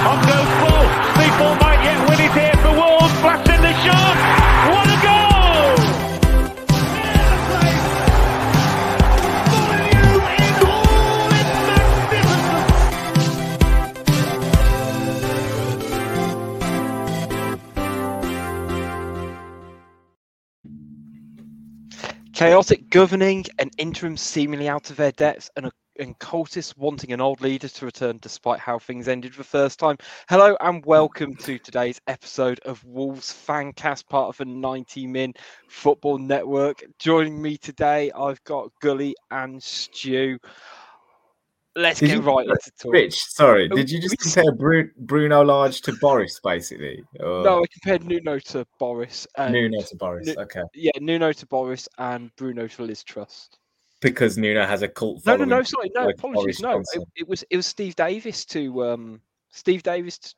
On goes Bull. People might yet win it here for Wolves. Flash in the shot. What a goal! Chaotic governing, an interim seemingly out of their depths, and, a, and cultists wanting an old leader to return despite how things ended the first time. Hello and welcome to today's episode of Wolves Fancast, part of the 90 Min Football Network. Joining me today, I've got Gully and Stu. Let's Did get you- right uh, into talk. Rich, sorry, Oh, did you oh, just we- compare Bru- Bruno Lage to Boris, basically? Or No, I compared Nuno to Boris. And, Nuno to Boris. Nu- Okay, Yeah, Nuno to Boris and Bruno to Liz Truss. Because Nuno has a cult No, no, following. no. Sorry, no. like Apologies. No, it, it was it was Steve Davis to um Steve Davis. To,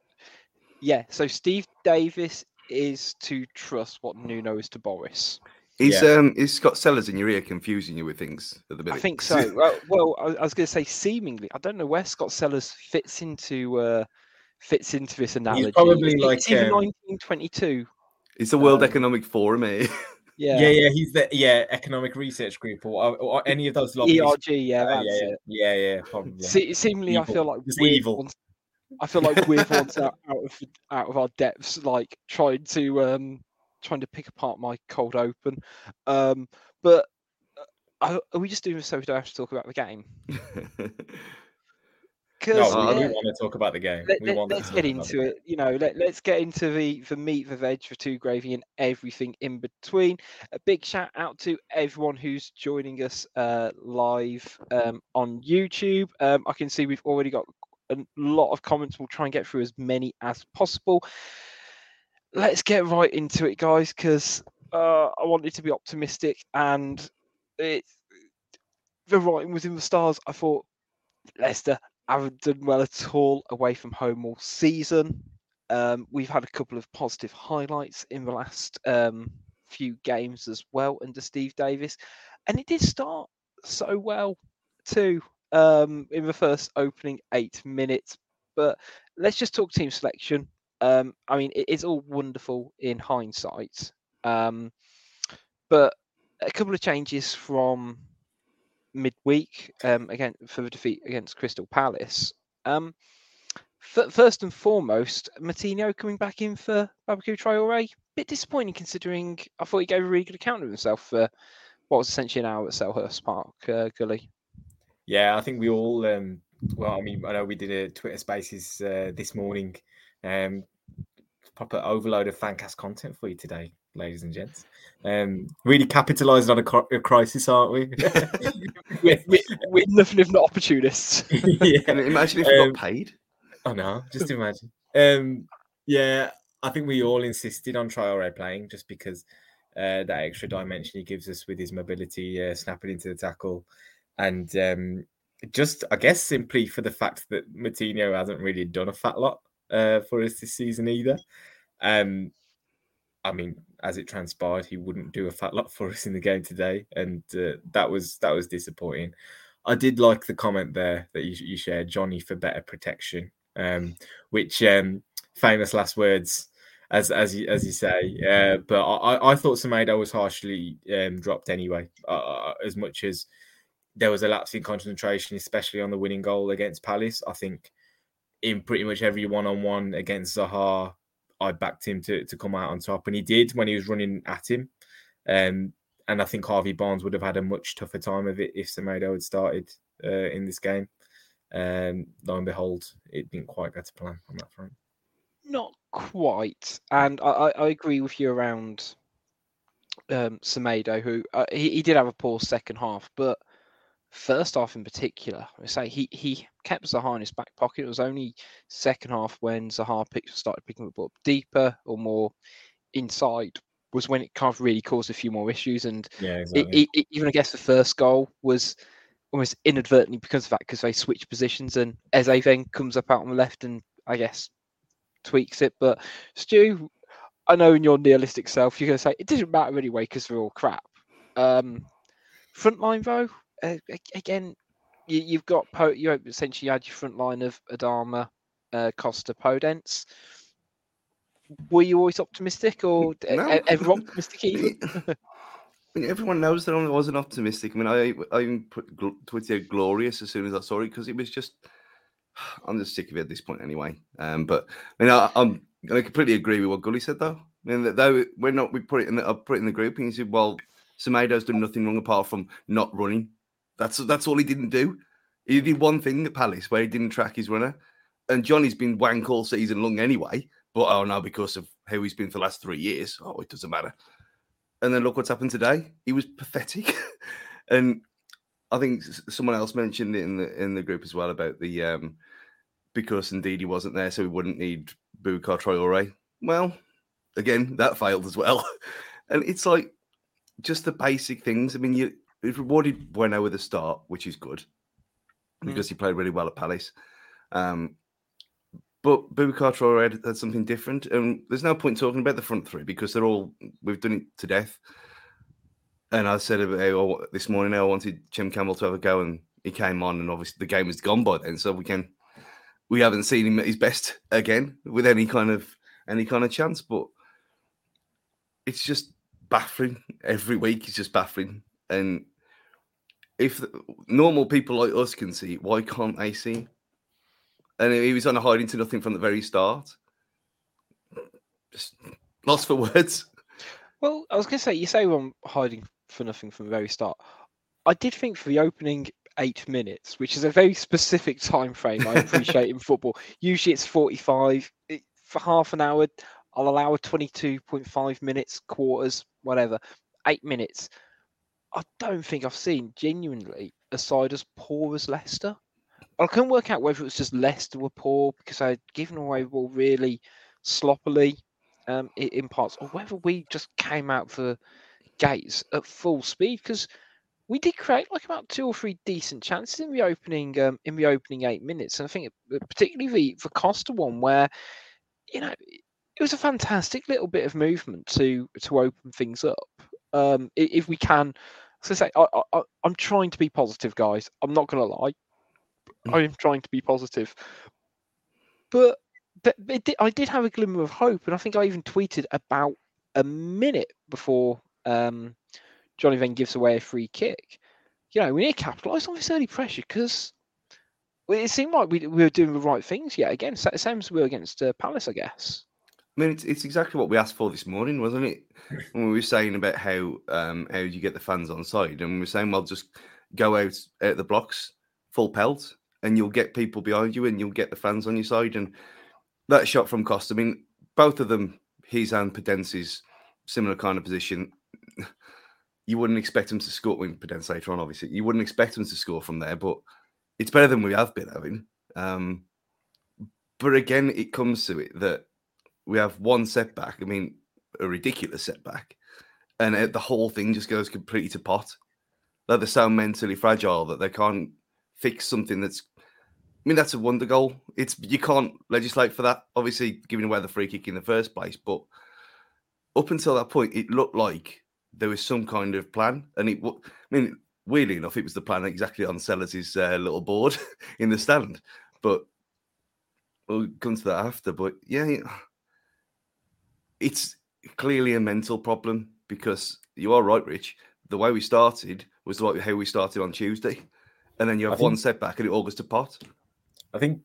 yeah, so Steve Davis is to Truss what Nuno is to Boris. Is Yeah. um is Scott Sellars in your ear confusing you with things at the minute? I think so. well, well, I, I was going to say seemingly. I don't know where Scott Sellars fits into uh fits into this analogy. probably It's- like, it's either um, 1922. It's the World um, Economic Forum, eh? Yeah. Yeah, yeah, he's the yeah economic research group or, or any of those lobbies. ERG. Yeah, Uh, that's yeah, yeah, yeah, probably. Se- seemingly, I feel like we're evil. I feel like we're out, out of out of our depths, like trying to um trying to pick apart my cold open. Um, but uh, are, are we just doing this so we don't have to talk about the game? no, Because uh, we, we want to talk about the game. let, we want us to get talk about the into it. You know, let, let's get into the the meat, the veg, the two gravy, and everything in between. A big shout out to everyone who's joining us uh, live um, on YouTube. Um, I can see we've already got a lot of comments. We'll try and get through as many as possible. Let's get right into it, guys, because uh, I wanted to be optimistic, and it the writing was in the stars. I thought Leicester haven't done well at all away from home all season. Um, we've had a couple of positive highlights in the last um, few games as well under Steve Davis, and it did start so well too um, in the first opening eight minutes. But let's just talk team selection. Um, I mean, it is all wonderful in hindsight, um, but a couple of changes from midweek um, again for the defeat against Crystal Palace. Um, f- first and foremost, Moutinho coming back in for Boubacar Traore. Bit disappointing considering I thought he gave a really good account of himself for what was essentially an hour at Selhurst Park, uh, Gully. Yeah, I think we all. Um, well, I mean, I know we did a Twitter Spaces uh, this morning. Um, proper overload of fancast content for you today, ladies and gents. Um, really capitalising on a, cri- a crisis, aren't we? We're, we're, we're nothing if not opportunists. Can yeah. you imagine if we Um, got paid? Oh no, just imagine. Um, yeah, I think we all insisted on Traore playing just because uh, that extra dimension he gives us with his mobility, uh, snapping into the tackle, and um, just I guess simply for the fact that Moutinho hasn't really done a fat lot uh, for us this season either. Um, I mean, as it transpired, he wouldn't do a fat lot for us in the game today, and uh, that was that was disappointing. I did like the comment there that you, you shared, Johnny, for better protection, um, which um, famous last words, as as you as you say. Uh, but I, I thought Semedo was harshly um, dropped anyway, uh, as much as there was a lapse in concentration, especially on the winning goal against Palace. I think in pretty much every one-on-one against Zaha, I backed him to, to come out on top, and he did when he was running at him. Um, and I think Harvey Barnes would have had a much tougher time of it if Semedo had started uh, in this game. Um, lo and behold, it didn't quite go to plan on that front. Not quite, and I, I, agree with you around um, who uh, he, he did have a poor second half, but first half in particular, I say he he kept Zaha in his back pocket. It was only second half when Zaha picked, started picking the ball up deeper or more inside was when it kind of really caused a few more issues. And Yeah, exactly. it, it- even I guess the first goal was almost inadvertently because of that, because they switched positions and Eze then comes up out on the left and I guess tweaks it. But Stu, I know in your nihilistic self, you're going to say it doesn't matter anyway because they're all crap. Um, front line though, uh, again, you, you've got po- you essentially had your front line of Adama, uh, Costa, Podence. Were you always optimistic, or No. e- ever optimistic even? I mean, everyone knows that I wasn't optimistic. I mean, I I even put gl- tweeted glorious as soon as I saw it because it was just. I'm just sick of it at this point anyway. Um, but I mean, I, I'm I completely agree with what Gully said though. I mean, though we're not we put it in the I put it in the group and he said, well, Semedo's done nothing wrong apart from not running. That's that's all he didn't do. He did one thing at Palace where he didn't track his runner, and Johnny's been wank all season long anyway. But oh no, because of how he's been for the last three years, oh, it doesn't matter. And then look what's happened today. He was pathetic, and I think someone else mentioned it in the in the group as well about the um because indeed he wasn't there, so we wouldn't need Boubacar Traore. Well, again, that failed as well, and it's like just the basic things. I mean, you it rewarded Bueno with a start, which is good because he played really well at Palace. Um, but Boubacar Traore had, had something different, and there's no point talking about the front three because they're all we've done it to death. And I said about how, this morning I wanted Chem Campbell to have a go, and he came on, and obviously the game was gone by then, so we can we haven't seen him at his best again with any kind of any kind of chance. But it's just baffling every week. It's just baffling, and if the, normal people like us can see, why can't they see? And he was on a hiding to nothing from the very start. Just lost for words. Well, I was going to say, you say I'm hiding for nothing from the very start. I did think for the opening eight minutes, which is a very specific time frame I appreciate in football. Usually it's 45. It, for half an hour, I'll allow a 22.5 minutes, quarters, whatever. Eight minutes. I don't think I've seen genuinely a side as poor as Leicester. I couldn't work out whether it was just Leicester were poor because they'd given away ball really sloppily um, in parts, or whether we just came out for gates at full speed because we did create like about two or three decent chances in the opening um, in the opening eight minutes, and I think it- particularly the the Costa one where you know it was a fantastic little bit of movement to to open things up. Um, if we can, so say I, I, I'm trying to be positive, guys. I'm not going to lie. I am trying to be positive, but but it did, I did have a glimmer of hope, and I think I even tweeted about a minute before um, Johnny then gives away a free kick. You know, we need to capitalise on this early pressure because it seemed like we, we were doing the right things yet again. sa- Same as we were against uh, Palace, I guess. I mean, it's, it's exactly what we asked for this morning, wasn't it? When we were saying about how um, how you get the fans on side, and we were saying, well, just go out at the blocks, full pelt, and you'll get people behind you, and you'll get the fans on your side. And that shot from Costa, I mean, both of them, his and Podence's similar kind of position. You wouldn't expect him to score when Podence later on, obviously. You wouldn't expect him to score from there, but it's better than we have been having. Um, but again, it comes to it that we have one setback. I mean, a ridiculous setback, and uh, the whole thing just goes completely to pot. That they're so mentally fragile that they can't fix something that's. I mean, that's a wonder goal. It's you can't legislate for that. Obviously, giving away the free kick in the first place, but up until that point, it looked like there was some kind of plan, and it. I mean, weirdly enough, it was the plan exactly on Sellars' uh, little board in the stand, but we'll come to that after. But yeah, it's clearly a mental problem because you are right, Rich. The way we started was like how we started on Tuesday, and then you have I one think- setback and it all goes to pot. I think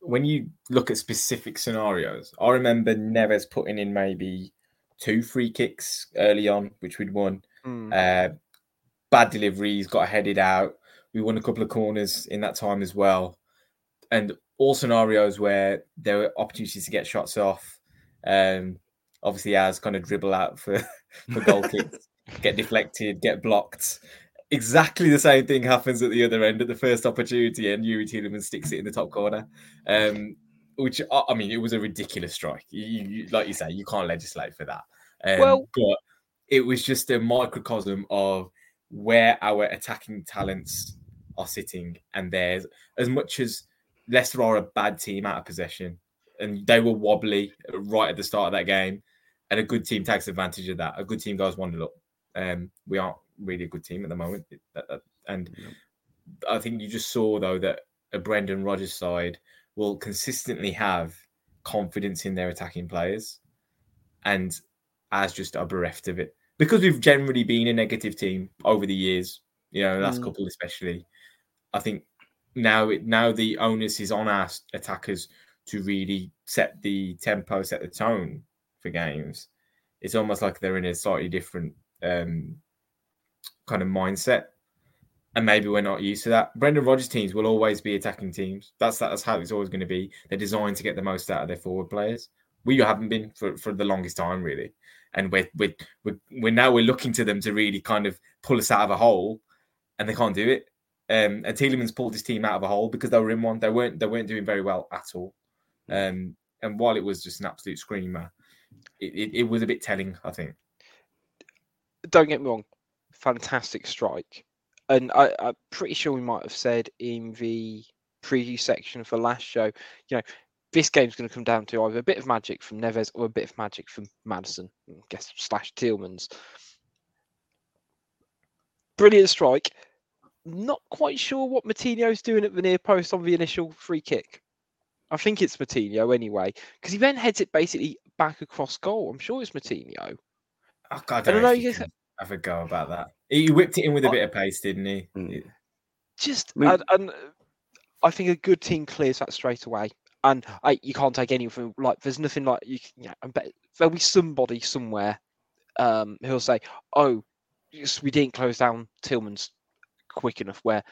when you look at specific scenarios, I remember Neves putting in maybe two free kicks early on, which we'd won. Mm. Uh, bad deliveries, got headed out. We won a couple of corners in that time as well. And all scenarios where there were opportunities to get shots off. Um, obviously, as kind of dribble out for for goal kicks, get deflected, get blocked. Exactly the same thing happens at the other end at the first opportunity, and Youri Tielemans sticks it in the top corner. Um, which I I mean, it was a ridiculous strike. You, you, like you say, you can't legislate for that. Um, Well- but it was just a microcosm of where our attacking talents are sitting, and there's as much as Leicester are a bad team out of possession, and they were wobbly right at the start of that game, and a good team takes advantage of that. A good team goes one 0 up. Um, we aren't really a good team at the moment, and I think you just saw though that a Brendan Rodgers side will consistently have confidence in their attacking players, and as just are bereft of it because we've generally been a negative team over the years. You know, last Mm. couple especially. I think now it now the onus is on our attackers to really set the tempo, set the tone for games. It's almost like they're in a slightly different um, kind of mindset, and maybe we're not used to that. Brendan Rodgers teams will always be attacking teams. That's that's how it's always going to be. They're designed to get the most out of their forward players. We haven't been for, for the longest time, really, and we're, we're we're we're now we're looking to them to really kind of pull us out of a hole, and they can't do it. Um, and Tielemans pulled his team out of a hole because they were in one. They weren't they weren't doing very well at all. Um, and while it was just an absolute screamer, it, it, it was a bit telling. I think. don't get me wrong, fantastic strike. And I, I'm pretty sure we might have said in the preview section for last show, you know, this game's going to come down to either a bit of magic from Neves or a bit of magic from Maddison, I guess, slash Tielemans. Brilliant strike. Not quite sure what Moutinho's doing at the near post on the initial free kick. I think it's Moutinho anyway, because he then heads it basically back across goal. I'm sure it's Moutinho. Oh, God, I I don't don't know know, if you you have a go about that. He whipped it in with a bit of pace, didn't he? Mm. just I mean- and, and uh, I think a good team clears that straight away. And I, you can't take any of. Like, there's nothing like you. can- Yeah, I bet there'll be somebody somewhere um, who'll say, "Oh, yes, we didn't close down Tielemans quick enough." Where,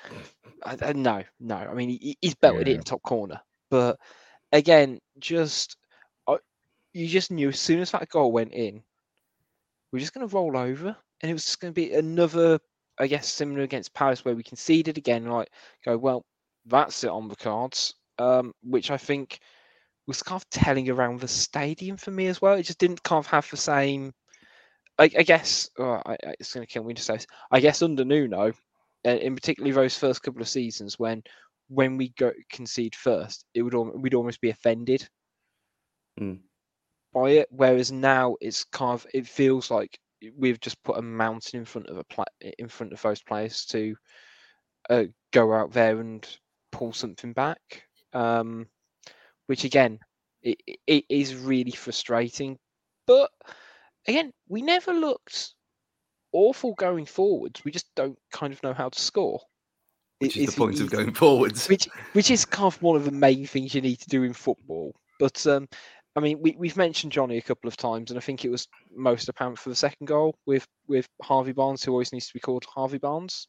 I, I- no, no. I mean, he, he's belted it in top corner, but again, just I, you just knew as soon as that goal went in, we're just going to roll over, and it was just going to be another, I guess, similar against Paris where we conceded again. Like, go well, that's it on the cards, um, which I think was kind of telling around the stadium for me as well. It just didn't kind of have the same. I, I guess oh, I, it's going to kill me to say this. I guess under Nuno, in particularly those first couple of seasons when when we go concede first, it would we'd almost be offended Mm. By it. Whereas now it's kind of it feels like we've just put a mountain in front of a pla- in front of those players to uh, go out there and pull something back. Um, which again, it, it is really frustrating. But again, we never looked awful going forwards. We just don't kind of know how to score. Which is the it point of going forwards. which which is kind of one of the main things you need to do in football. But um, I mean, we we've mentioned Johnny a couple of times, and I think it was most apparent for the second goal with with Harvey Barnes, who always needs to be called Harvey Barnes.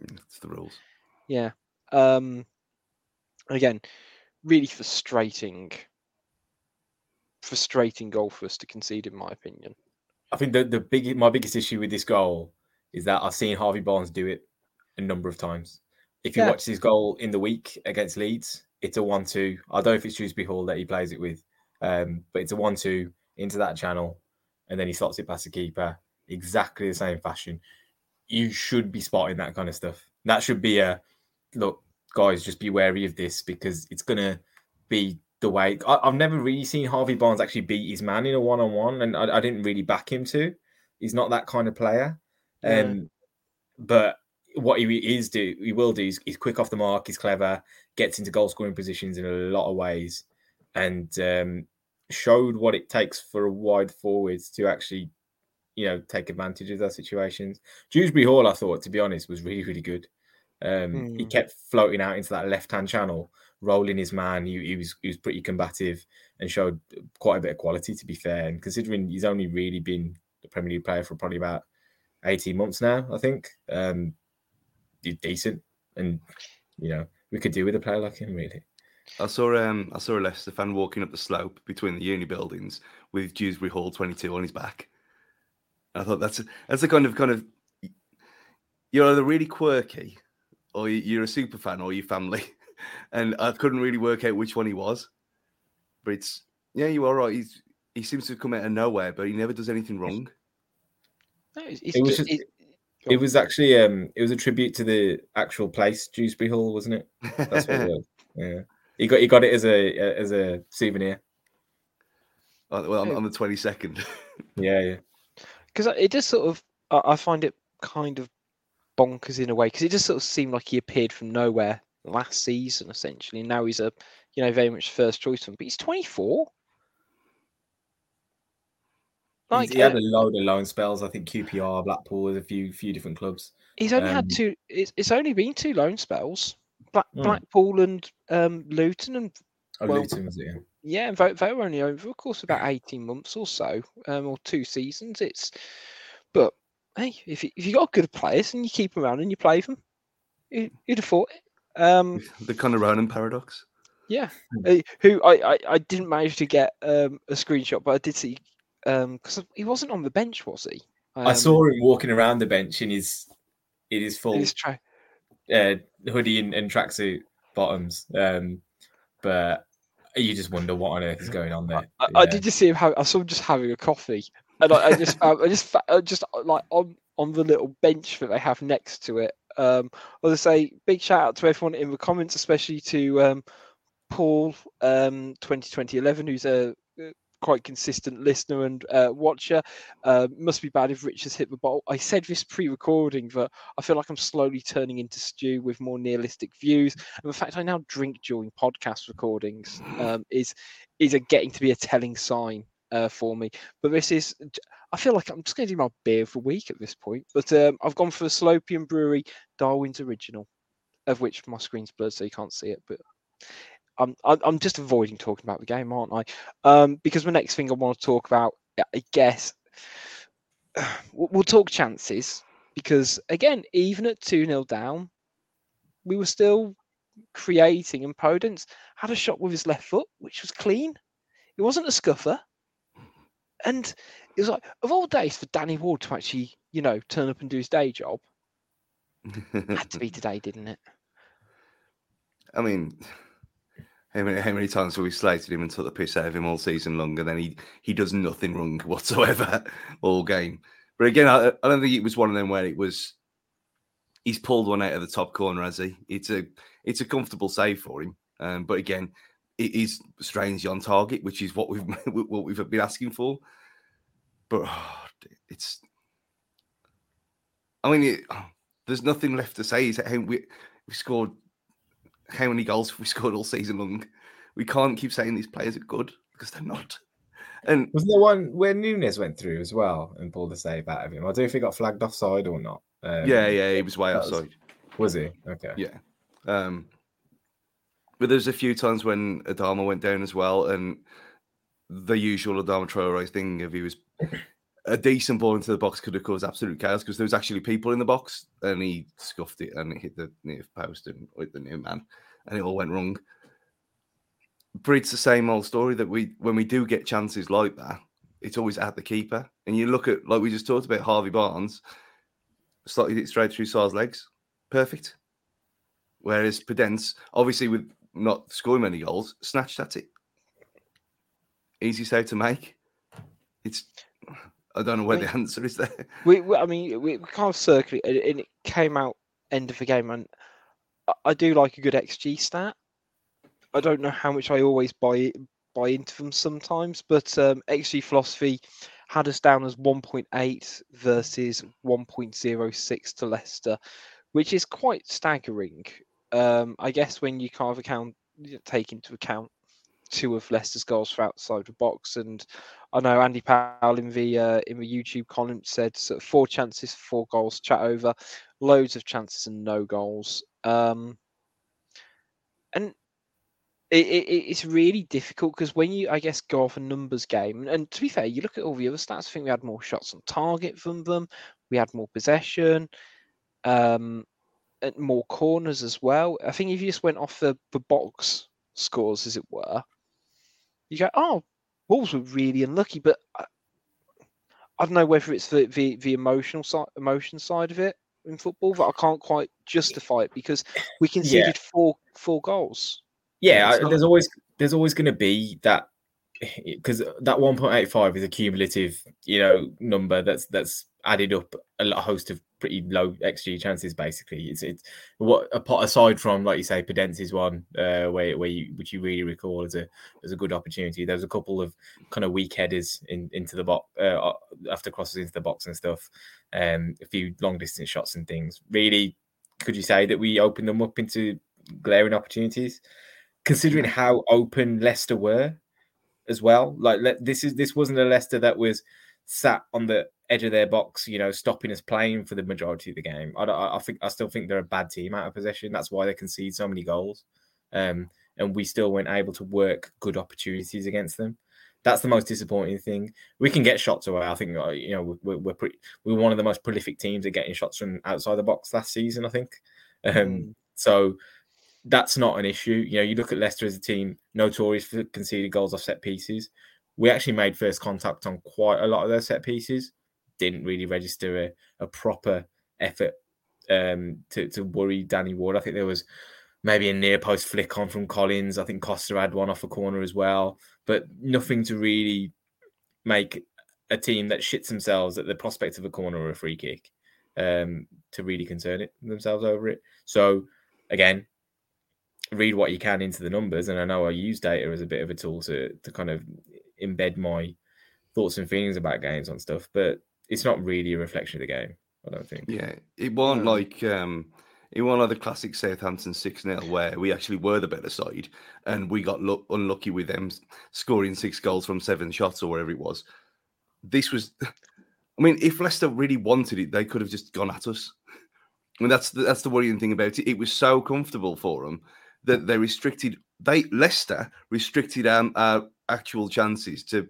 It's the rules. Yeah. Um, again, really frustrating, frustrating goal for us to concede, in my opinion. I think the the big my biggest issue with this goal is that I've seen Harvey Barnes do it a number of times. If you Yeah. watch his goal in the week against Leeds, it's a one-two. I don't know if it's Dewsbury Hall that he plays it with, um, but it's a one-two into that channel, and then he slots it past the keeper. Exactly the same fashion. You should be spotting that kind of stuff. That should be a look, guys. Just be wary of this because it's gonna be the way. I, I've never really seen Harvey Barnes actually beat his man in a one-on-one, and I, I didn't really back him to. He's not that kind of player. Yeah. Um, but what he is do he will do is he's quick off the mark, he's clever, gets into goal scoring positions in a lot of ways, and um, showed what it takes for a wide forwards to actually, you know, take advantage of those situations. Dewsbury Hall, I thought, to be honest, was really really good. Um, He Mm. kept floating out into that left hand channel, rolling his man. He, he was he was pretty combative and showed quite a bit of quality. To be fair, and considering he's only really been the Premier League player for probably about 18 months now, I think. Um, he's decent, and you know we could do with a player like him, really. I saw um I saw a Leicester fan walking up the slope between the uni buildings with Dewsbury Hall 22 on his back. I thought that's a, that's the kind of kind of you're either really quirky or you- you're a super fan or your family, and I couldn't really work out which one he was. But it's yeah, you are right. He's he seems to come out of nowhere, but he never does anything wrong. No, it's, it's It was just- it- It was actually um it was a tribute to the actual place, Dewsbury Hall, wasn't it? That's what it was. Yeah. He got he got it as a as a souvenir. Oh, well, on, on the 22nd. Yeah, yeah. because it just sort of I, I find it kind of bonkers in a way because it just sort of seemed like he appeared from nowhere last season essentially and now he's a you know very much first choice one but he's 24 like he had uh, a load of loan spells. I think QPR, Blackpool, with a few few different clubs. he's only um, had two it's, it's only been two loan spells Black, Hmm. Blackpool and um, Luton and Oh, Well, Luton was it? yeah. yeah and they, they were only over of course about 18 months or so um, or two seasons it's but hey if you, if you got good players and you keep them around and you play them you, you'd have thought it um the Conor Ronan paradox. Yeah, uh, who I, I, I didn't manage to get um, a screenshot, but I did see because he wasn't on the bench, was he? I Um, saw him walking around the bench in his in his full in his tra- uh, hoodie and, and tracksuit bottoms. Um, but you just wonder what on earth is going on there. I, I Yeah. did just see him. Have, I saw him just having a coffee, and I, I just I just I just uh, like on on the little bench that they have next to it. Um, I'll just say big shout out to everyone in the comments, especially to um, Paul um, 202011, who's a uh, quite consistent listener and uh, watcher. Uh, must be bad if Rich has hit the bottle. I said this pre-recording that I feel like I'm slowly turning into Stu with more nihilistic views, and the fact I now drink during podcast recordings um, is is a getting to be a telling sign uh, for me. But this is, I feel like I'm just going to do my beer of the week at this point. But um, I've gone for the Salopian Brewery Darwin's Original, of which my screen's blurred so you can't see it. But I'm I'm just avoiding talking about the game, aren't I? Um, because the next thing I want to talk about, I guess, we'll, we'll talk chances. Because again, even at two 0 down, we were still creating, and Podence had a shot with his left foot, which was clean. It wasn't a scuffer. And it was like, of all days for Danny Ward to actually, you know, turn up and do his day job, had to be today, didn't it? I mean, how many, how many times have we slated him and took the piss out of him all season long, and then he he does nothing wrong whatsoever all game. But again, I, I don't think it was one of them where it was. He's pulled one out of the top corner, has he? It's a it's a comfortable save for him. Um, but again, it is strangely on target, which is what we've what we've been asking for. But it's. I mean, it, there's nothing left to say. Is we we scored how many goals have we scored all season long? We can't keep saying these players are good because they're not. And Wasn't there one where Nunes went through as well and pulled a save out of him? I don't know if he got flagged offside or not. Um, yeah, yeah, he was way that was-. Was he? Okay. Yeah. Um, but there's a few times when Adama went down as well, and the usual Adama Traore thing if he was a decent ball into the box could have caused absolute chaos because there was actually people in the box and he scuffed it and it hit the near post and hit the near man and it all went wrong. But it's the same old story that we when we do get chances like that, it's always at the keeper. And you look at like we just talked about Harvey Barnes, slotted it straight through Sá's legs. Perfect. Whereas Podence, obviously with not scoring many goals, snatched at it. Easy save to make. It's I don't know where the answer is there. We, we I mean, we, we kind of circled it, and it came out end of the game, and I, I do like a good XG stat. I don't know how much I always buy buy into them sometimes, but um, XG philosophy had us down as 1.8 versus 1.06 to Leicester, which is quite staggering. Um, I guess when you kind of account take into account two of Leicester's goals for outside the box, and I know Andy Powell in the uh, in the YouTube comment said sort of four chances, four goals, chat over, loads of chances and no goals. Um, and it, it, it's really difficult because when you, I guess, go off a numbers game, and to be fair, you look at all the other stats. I think we had more shots on target from them. We had more possession, um, and more corners as well. I think if you just went off the, the box scores, as it were, you go, oh, Wolves were really unlucky. But I, I don't know whether it's the, the, the emotional side, emotion side of it in football that I can't quite justify it because we conceded Yeah. four four goals. Yeah, I- there's always there's always going to be that because that 1.85 is a cumulative, you know, number that's that's added up a host of pretty low xG chances. Basically, it's it's what apart aside from like you say, Podence's one, uh, where where you which you really recall as a as a good opportunity. There's a couple of kind of weak headers in into the box uh, after crosses into the box and stuff. Um, a few long distance shots and things. Really, could you say that we opened them up into glaring opportunities? considering how open Leicester were as well. Like this is this wasn't a Leicester that was sat on the edge of their box, you know, stopping us playing for the majority of the game. I, I I think I still think they're a bad team out of possession. That's why they concede so many goals, um, and we still weren't able to work good opportunities against them. That's the most disappointing thing. We can get shots away. I think uh, you know we're, we're pretty. We're one of the most prolific teams at getting shots from outside the box last season. I think. Um, Mm. So that's not an issue. You know, you look at Leicester as a team notorious for conceding goals off set pieces. We actually made first contact on quite a lot of their set pieces. Didn't really register a, a proper effort um, to, to worry Danny Ward. I think there was maybe a near post flick on from Collins. I think Costa had one off a corner as well, but nothing to really make a team that shits themselves at the prospect of a corner or a free kick um, to really concern it themselves over it. So again, read what you can into the numbers, and I know I use data as a bit of a tool to to kind of embed my thoughts and feelings about games on stuff, but it's not really a reflection of the game. I don't think. Yeah, it wasn't No. like um, it wasn't like the classic Southampton six 0 where we actually were the better side and we got lu- unlucky with them scoring six goals from seven shots or whatever it was. This was, I mean, if Leicester really wanted it, they could have just gone at us. I mean, that's the, that's the worrying thing about it. It was so comfortable for them that they restricted. They Leicester restricted um, our actual chances to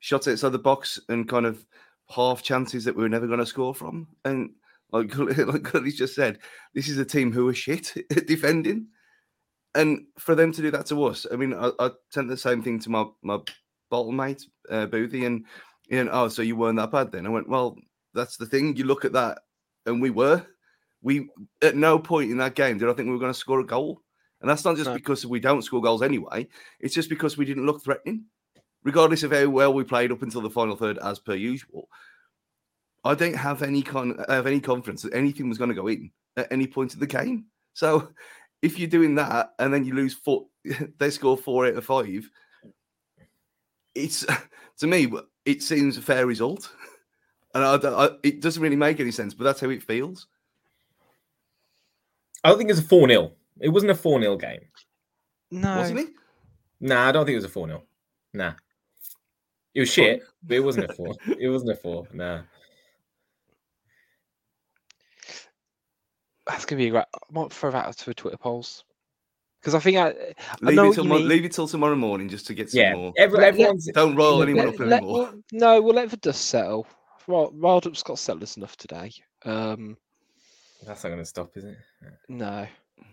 shots outside the box and kind of half chances that we were never going to score from. And like like just said, this is a team who are shit at defending. And for them to do that to us, I mean, I, I sent the same thing to my my Bolton mate, uh, Boothie, and you know, oh, so you weren't that bad then? I went, well, that's the thing. You look at that, and we were. We at no point in that game did I think we were going to score a goal, and that's not just No. because we don't score goals anyway. It's just because we didn't look threatening, regardless of how well we played up until the final third, as per usual. I don't have any con have any confidence that anything was going to go in at any point of the game. So if you're doing that and then you lose four, they score four out of five. It's to me, it seems a fair result, and I, don't- I, it doesn't really make any sense. But that's how it feels. I don't think it was a 4 0. It wasn't a 4 0 game. No, wasn't it? Nah, I don't think it was a 4 0. Nah. It was shit, but it wasn't a 4. It wasn't a 4. Nah. that's gonna be a great. I might throw that out to the Twitter polls because I think I, I Leave know it what till you mo- leave it till tomorrow morning just to get some Yeah. more. Every, Let- everyone's. Don't roll anyone Let- up let- anymore. well, no, we'll let the dust settle. Well, Wildup's got settlers enough today. Um, That's not going to stop, is it? no,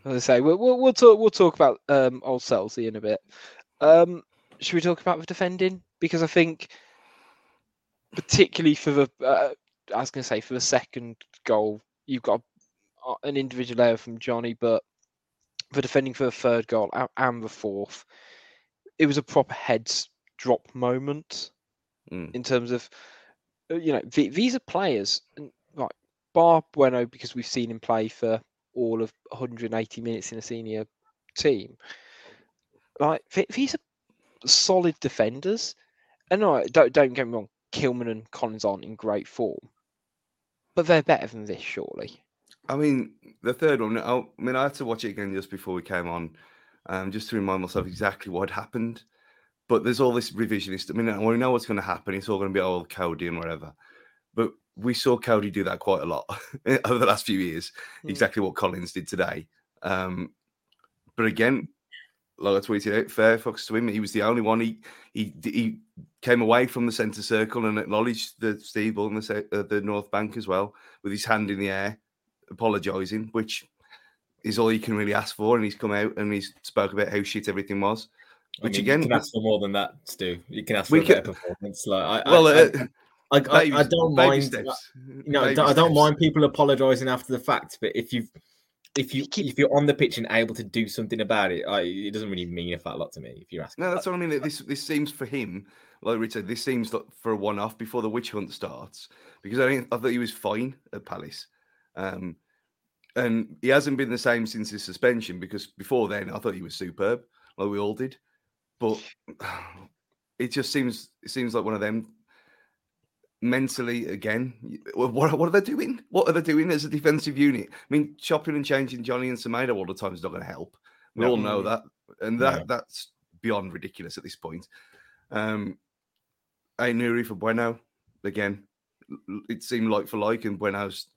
as I say, we'll, we'll we'll talk we'll talk about um old Selzy in a bit. Um, should we talk about the defending because I think, particularly for the, uh, I was going to say for the second goal, you've got uh, an individual error from Johnny, but for defending for the third goal and the fourth, it was a proper heads drop moment Mm. in terms of uh, you know the- these are players like Bar Bueno because we've seen him play for all of 180 minutes in a senior team. Like th- these are solid defenders, and no, don't don't get me wrong, Kilman and Collins aren't in great form, but they're better than this, surely. I mean, the third one. I, mean, I had to watch it again just before we came on, um, just to remind myself exactly what happened. But there's all this revisionist. I mean, we know what's going to happen. It's all going to be old Cody and whatever. But we saw Cody do that quite a lot over the last few years. Mm. Exactly what Collins did today. Um, but again, like I tweeted out, fair fucks to him. He was the only one. He he he came away from the centre circle and acknowledged the Steve Bull and the uh, the North Bank as well with his hand in the air, apologising. Which is all you can really ask for, and he's come out and he's spoke about how shit everything was. I Which mean, again, you can ask for more than that, Stu. You can ask for We a better performance. Like, I, well, I, uh, I, I, I, I don't mind. steps. You know, I don't steps. mind people apologising after the fact, but if you if you if you're on the pitch and able to do something about it, I, it doesn't really mean a fat lot to me. If you're asking, No, that's that. what I mean. This this seems for him, like Richard. This seems like for a one-off before the witch hunt starts, because I think I thought he was fine at Palace, um, and he hasn't been the same since his suspension. Because before then, I thought he was superb, like we all did. But it just seems it seems like one of them. Mentally, again, what what are they doing? What are they doing as a defensive unit? I mean, chopping and changing Johnny and Semedo all the time is not going to help. We No. all know that, and that No. that's beyond ridiculous at this point. Um, Nouri for Bueno again. It seemed like for like, and Bueno's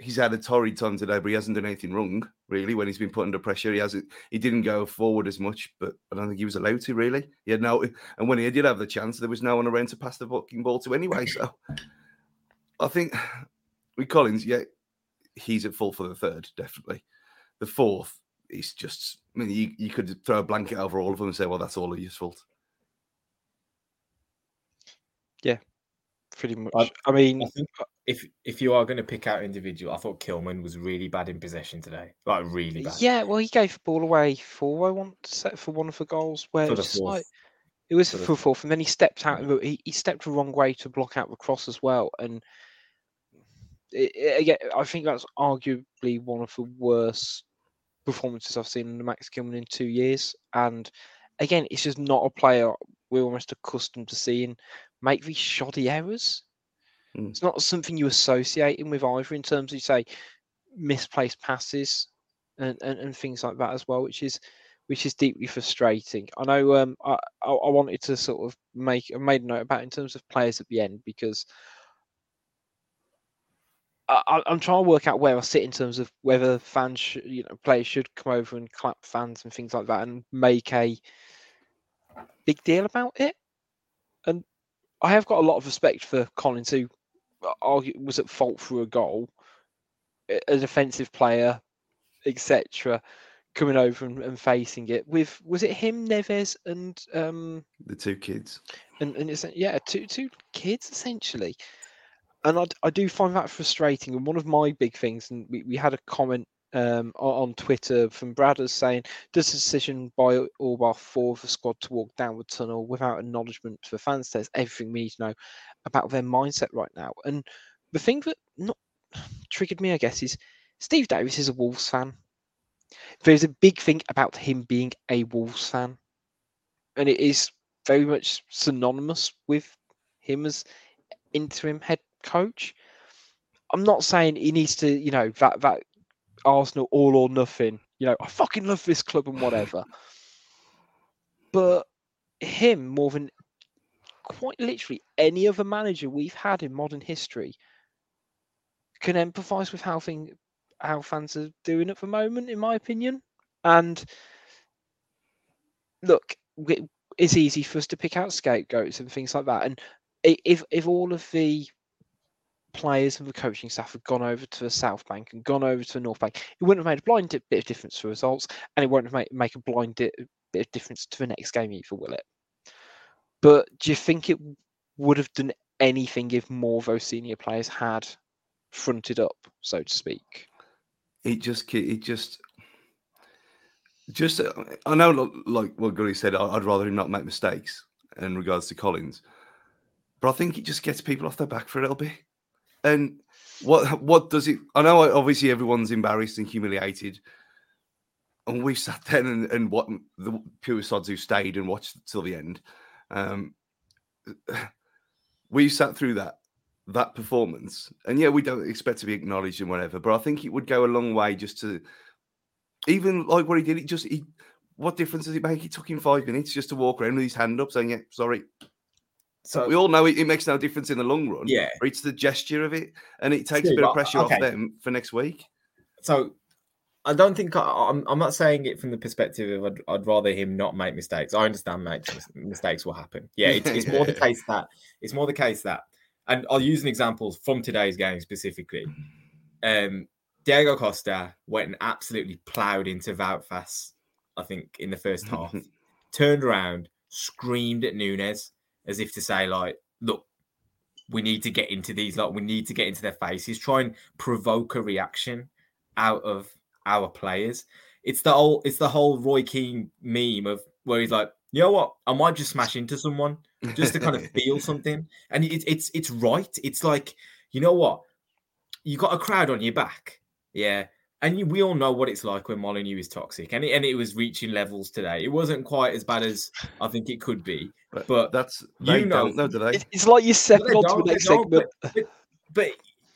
he's had a torrid time today, but he hasn't done anything wrong really. When he's been put under pressure, he hasn't. He didn't go forward as much, but I don't think he was allowed to really. He had no, and when he did have the chance, there was no one around to pass the fucking ball to anyway. So I think with Collins, yeah, he's at fault for the third, definitely. The fourth, he's just. I mean, you, you could throw a blanket over all of them and say, well, that's all of his fault. Pretty much. I- I, mean, I think uh, if if you are going to pick out individual, I thought Kilman was really bad in possession today. Like really bad. yeah. Well, he gave the ball away for I want to set for one of the goals where For it was just like it was For the fourth, and then he stepped out. He, he stepped the wrong way to block out the cross as well, and it, it, again, I think that's arguably one of the worst performances I've seen in the Max Kilman in two years. And again, it's just not a player we're almost accustomed to seeing make these shoddy errors. Mm. It's not something you associate him with either in terms of you say misplaced passes and, and, and things like that as well, which is which is deeply frustrating. I know um I, I wanted to sort of make I made a note about in terms of players at the end because I, I- I'm trying to work out where I sit in terms of whether fans, should, you know, players should come over and clap fans and things like that and make a big deal about it. I have got a lot of respect for Collins, who argue, was at fault for a goal, a defensive player, etc., coming over and, and facing it with was it him, Neves, and um The two kids. and and it's yeah two two kids essentially and I do find that frustrating and one of my big things and we, we had a comment um on, twitter from Brad Bradders saying does decision by Orbar for the squad to walk down the tunnel without acknowledgement the fans says everything we need to know about their mindset right now and the thing that not triggered me i guess is steve davis is a wolves fan there's a big thing about him being a wolves fan and it is very much synonymous with him as interim head coach. I'm not saying he needs to, you know, that that Arsenal all or nothing. You know, I fucking love this club and whatever. but him more than quite literally any other manager we've had in modern history can empathise with how thing how fans are doing at the moment, in my opinion. And look, it's easy for us to pick out scapegoats and things like that. And if if all of the players and the coaching staff had gone over to the South Bank and gone over to the North Bank, it wouldn't have made a blind bit of difference for results, and it won't made make a blind bit of difference to the next game either, will it? But do you think it would have done anything if more of those senior players had fronted up, so to speak? It just, it just, just. I know, like what Gully said, I'd rather him not make mistakes in regards to Collins, but I think it just gets people off their back for a little bit. And what, what does it? I know, obviously, everyone's embarrassed and humiliated, and we sat there and, and what the pure sods who stayed and watched till the end. Um, we sat through that that performance, and yeah, we don't expect to be acknowledged and whatever, but I think it would go a long way just to even like what he did. It just he, what difference does it make? It took him five minutes just to walk around with his hand up, saying, "Yeah, sorry." So we all know it, it makes no difference in the long run. Yeah. it's the gesture of it, and it takes a bit of pressure okay. off them for next week. so I don't think I, I'm. I'm not saying it from the perspective of I'd, I'd rather him not make mistakes. I understand mistakes will happen. Yeah, it's, it's more the case that it's more the case that, and I'll use an example from today's game specifically. Um, Diego Costa went and absolutely ploughed into Wout Faes, I think, in the first half. turned around, screamed at Nunes as if to say, like, look, we need to get into these, like, we need to get into their faces, try and provoke a reaction out of our players. It's the whole it's the whole Roy Keane meme of where he's like, you know what, I might just smash into someone just to kind of feel something. And it's it's it's right. It's like, you know what? You got a crowd on your back. Yeah. And you, we all know what it's like when Molineux is toxic, and it, and it was reaching levels today. It wasn't quite as bad as I think it could be, But, but that's you they know- don't know, do they? It- It's like you're But stepping they to the next segment. But, but, but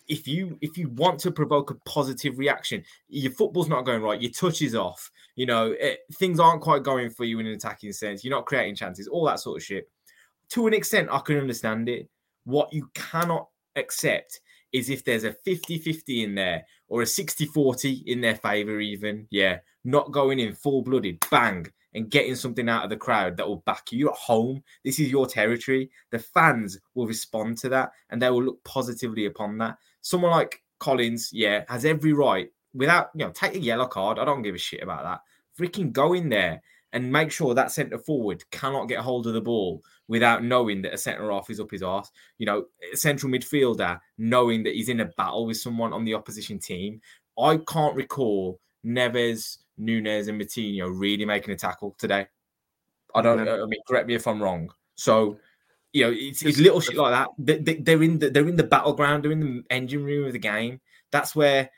if you if you want to provoke a positive reaction, your football's not going right, your touch is off. You know it, things aren't quite going for you in an attacking sense. You're not creating chances, all that sort of shit. To an extent, I can understand it. What you cannot accept is if there's a 50-50 in there or a 60-40 in their favor, even yeah, not going in full-blooded bang and getting something out of the crowd that will back you. You're at home. This is your territory. The fans will respond to that and they will look positively upon that. Someone like Collins, yeah, has every right without, you know, take a yellow card. I don't give a shit about that. Freaking go in there and make sure that centre forward cannot get hold of the ball without knowing that a centre half is up his arse. You know, a central midfielder knowing that he's in a battle with someone on the opposition team. I can't recall Neves, Nunes, and Moutinho really making a tackle today. I don't. I mean, correct me if I'm wrong. So, you know, it's, it's little shit like that. They, they're in the they're in the battleground. They're in the engine room of the game. That's where,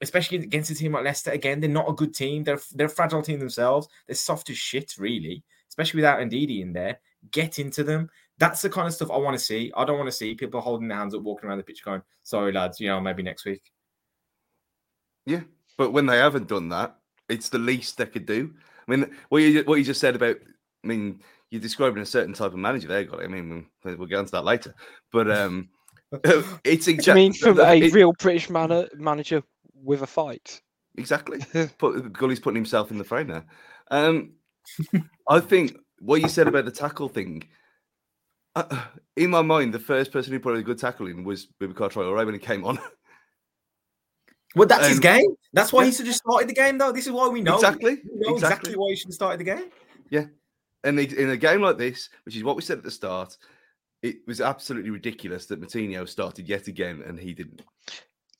especially against a team like Leicester, again, they're not a good team. They're they're a fragile team themselves. They're soft as shit, really. Especially without Ndidi in there. Get into them. That's the kind of stuff I want to see. I don't want to see people holding their hands up, walking around the pitch, going, "Sorry, lads, you know, maybe next week." Yeah, but when they haven't done that, it's the least they could do. I mean, what you what you just said about, I mean, you're describing a certain type of manager there, got. it. I mean, we'll we'll get onto that later, but um, it's I exactly. mean, from a real British man- manager with a fight. Exactly. Put, Gully's putting himself in the frame there. Um, I think what you said about the tackle thing, uh, in my mind, the first person who put a good tackle in was Boubacar Traore when he came on. Well, that's his Um, game. That's why yeah. he should have started the game, though. This is why we know Exactly, We know exactly, exactly. why he should have started the game. Yeah. And in a game like this, which is what we said at the start, it was absolutely ridiculous that Moutinho started yet again and he didn't.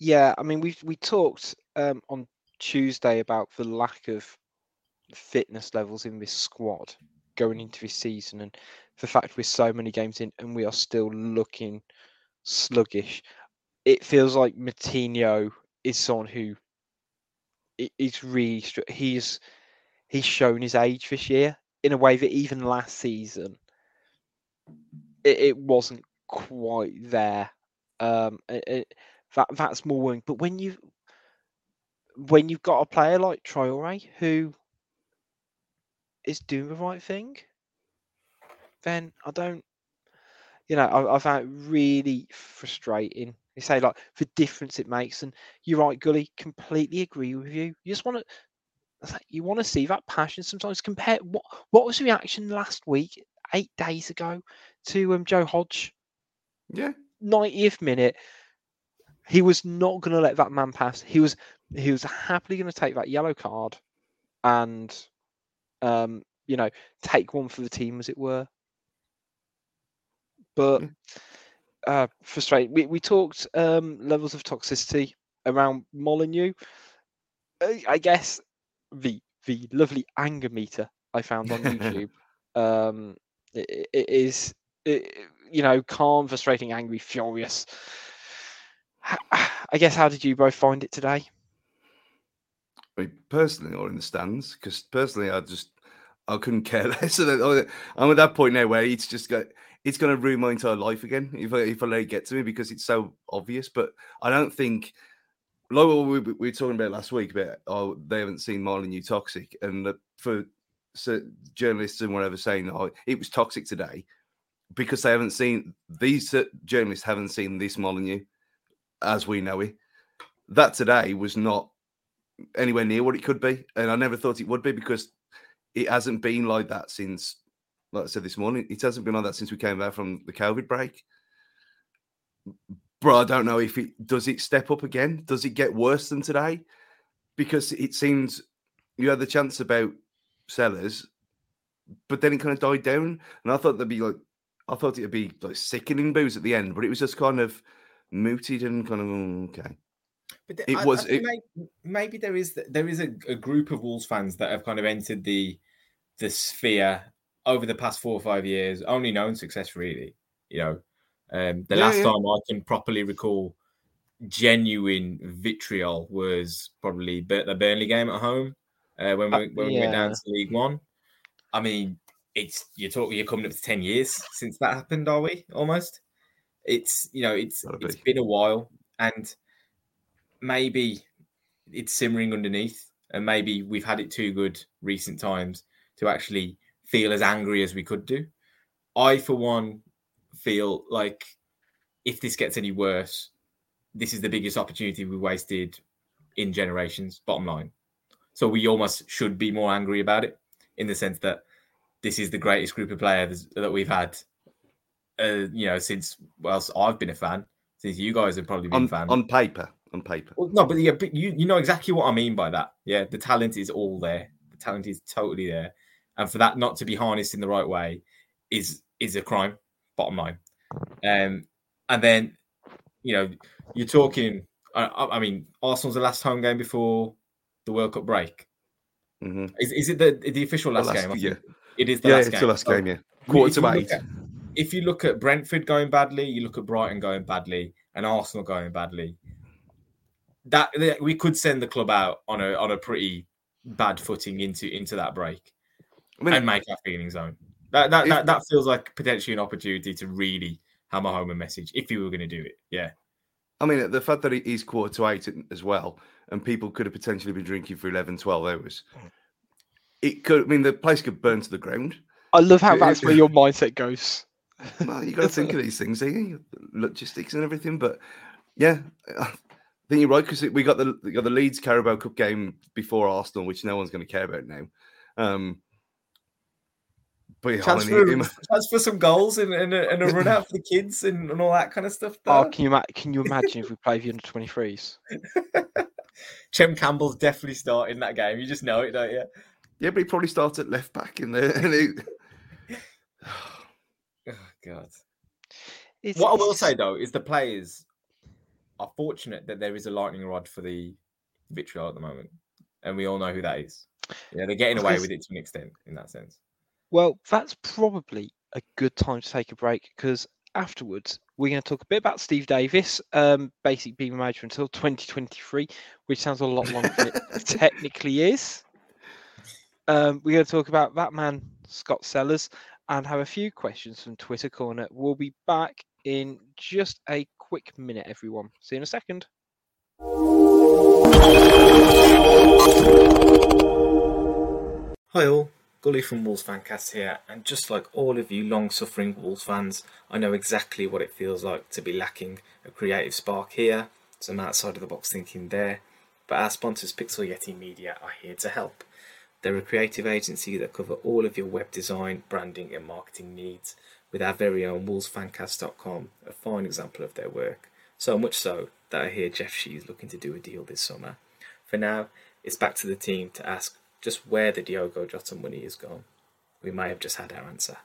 Yeah, I mean, we we talked um, on Tuesday about the lack of fitness levels in this squad going into this season, and the fact we're so many games in and we are still looking sluggish. It feels like Moutinho is someone who is really he's he's shown his age this year in a way that even last season it, it wasn't quite there. Um, it, it- that that's more worrying. But when you when you've got a player like Traore who is doing the right thing, then I don't. You know, I, I found it really frustrating. You say like the difference it makes, and you're right, Gully. Completely agree with you. You just want to, you want to see that passion sometimes. Compare what what was the reaction last week, eight days ago, to um Joe Hodge. Yeah. 90th minute, he was not going to let that man pass. He was he was happily going to take that yellow card, and um, you know, take one for the team, as it were. But uh, frustrating. We we talked um, levels of toxicity around Molineux. I guess the the lovely anger meter I found on YouTube um, i- i- it is i- you know calm, frustrating, angry, furious. I guess how did you both find it today? I mean, personally, or in the stands, because personally, I just I couldn't care less. I'm at that point now where it's just got it's going to ruin my entire life again if I, if I let it get to me because it's so obvious. But I don't think like we, we were talking about last week about oh they haven't seen Molineux toxic and for so journalists and whatever saying oh it was toxic today because they haven't seen these journalists haven't seen this Molineux as we know it. That today was not anywhere near what it could be, and I never thought it would be because it hasn't been like that since, like I said this morning, it hasn't been like that since we came back from the COVID break. bro, I don't know if it does it step up again. Does it get worse than today? Because it seems you had the chance about Sellars, but then it kind of died down. And I thought there'd be like, I thought it'd be like sickening booze at the end, but it was just kind of mooted and kind of mm, okay. But the- It I- I was- think it- may- maybe there is there is a, a group of Wolves fans that have kind of entered the the sphere over the past four or five years, only known success really. You know, um, the Yeah, last yeah. time I can properly recall genuine vitriol was probably the Burnley game at home uh, when we Uh, when we went down to League One. I mean, it's you're talking you're coming up to ten years since that happened, are we? Almost. It's you know it's it's it's be. been a while, and maybe it's simmering underneath, and maybe we've had it too good recent times to actually feel as angry as we could do. I, for one, feel like if this gets any worse, this is the biggest opportunity we wasted in generations. Bottom line, so we almost should be more angry about it in the sense that this is the greatest group of players that we've had. Uh, you know, since well, I've been a fan, since you guys have probably been On, fans. on paper, on paper. Well, no, but yeah, but you you know exactly what I mean by that. Yeah, the talent is all there. The talent is totally there, and for that not to be harnessed in the right way is is a crime. Bottom line, um, and then you know you're talking. I, I mean, Arsenal's the last home game before the World Cup break. hmm Is, is it the the official last, last- game? Yeah. It is the Yeah, last it's game. the last game. Yeah, quarter to eight. at- if you look at Brentford going badly, you look at Brighton going badly, and Arsenal going badly, that that- we could send the club out on a on a pretty bad footing into into that break I mean, and make our feelings known. That that, If- that that feels like potentially an opportunity to really hammer home a message if you were going to do it. Yeah, I mean, the fact that it is quarter to eight as well, and people could have potentially been drinking for 11, 12 hours. It could, I mean, the place could burn to the ground. I love how that's where your mindset goes. Well, you got to think of these things, eh? logistics and everything. But yeah, I think you're right because we got the we got the Leeds Carabao Cup game before Arsenal, which no one's going to care about now. Um, but yeah, chance for, mean, chance for some goals and, and, a, and a run out for the kids and, and all that kind of stuff. Oh, can you can you imagine if we play the under twenty threes? Chem Campbell's definitely starting that game. You just know it, don't you? yeah, but he probably starts at left back in there. And it, Oh God. It's, What I will say though is the players are fortunate that there is a lightning rod for the vitriol at the moment, and we all know who that is. Yeah, they're getting away with it to an extent in that sense. Well, that's probably a good time to take a break because afterwards we're going to talk a bit about Steve Davis, um, basically being manager until 2023, which sounds a lot longer than it technically is. Um, we're going to talk about that man, Scott Sellars, and have a few questions from Twitter Corner. We'll be back in just a quick minute, everyone. See you in a second. Hi all, Gully from Wolves Fancast here, and just like all of you long-suffering Wolves fans, I know exactly what it feels like to be lacking a creative spark here, some outside of the box thinking there. But our sponsors, Pixel Yeti Media, are here to help. They're a creative agency that cover all of your web design, branding, and marketing needs, with our very own WolvesFancast.com, a fine example of their work. So much so that I hear Jeff Shi's looking to do a deal this summer. For now, it's back to the team to ask just where the Diogo Jota money has gone. We may have just had our answer.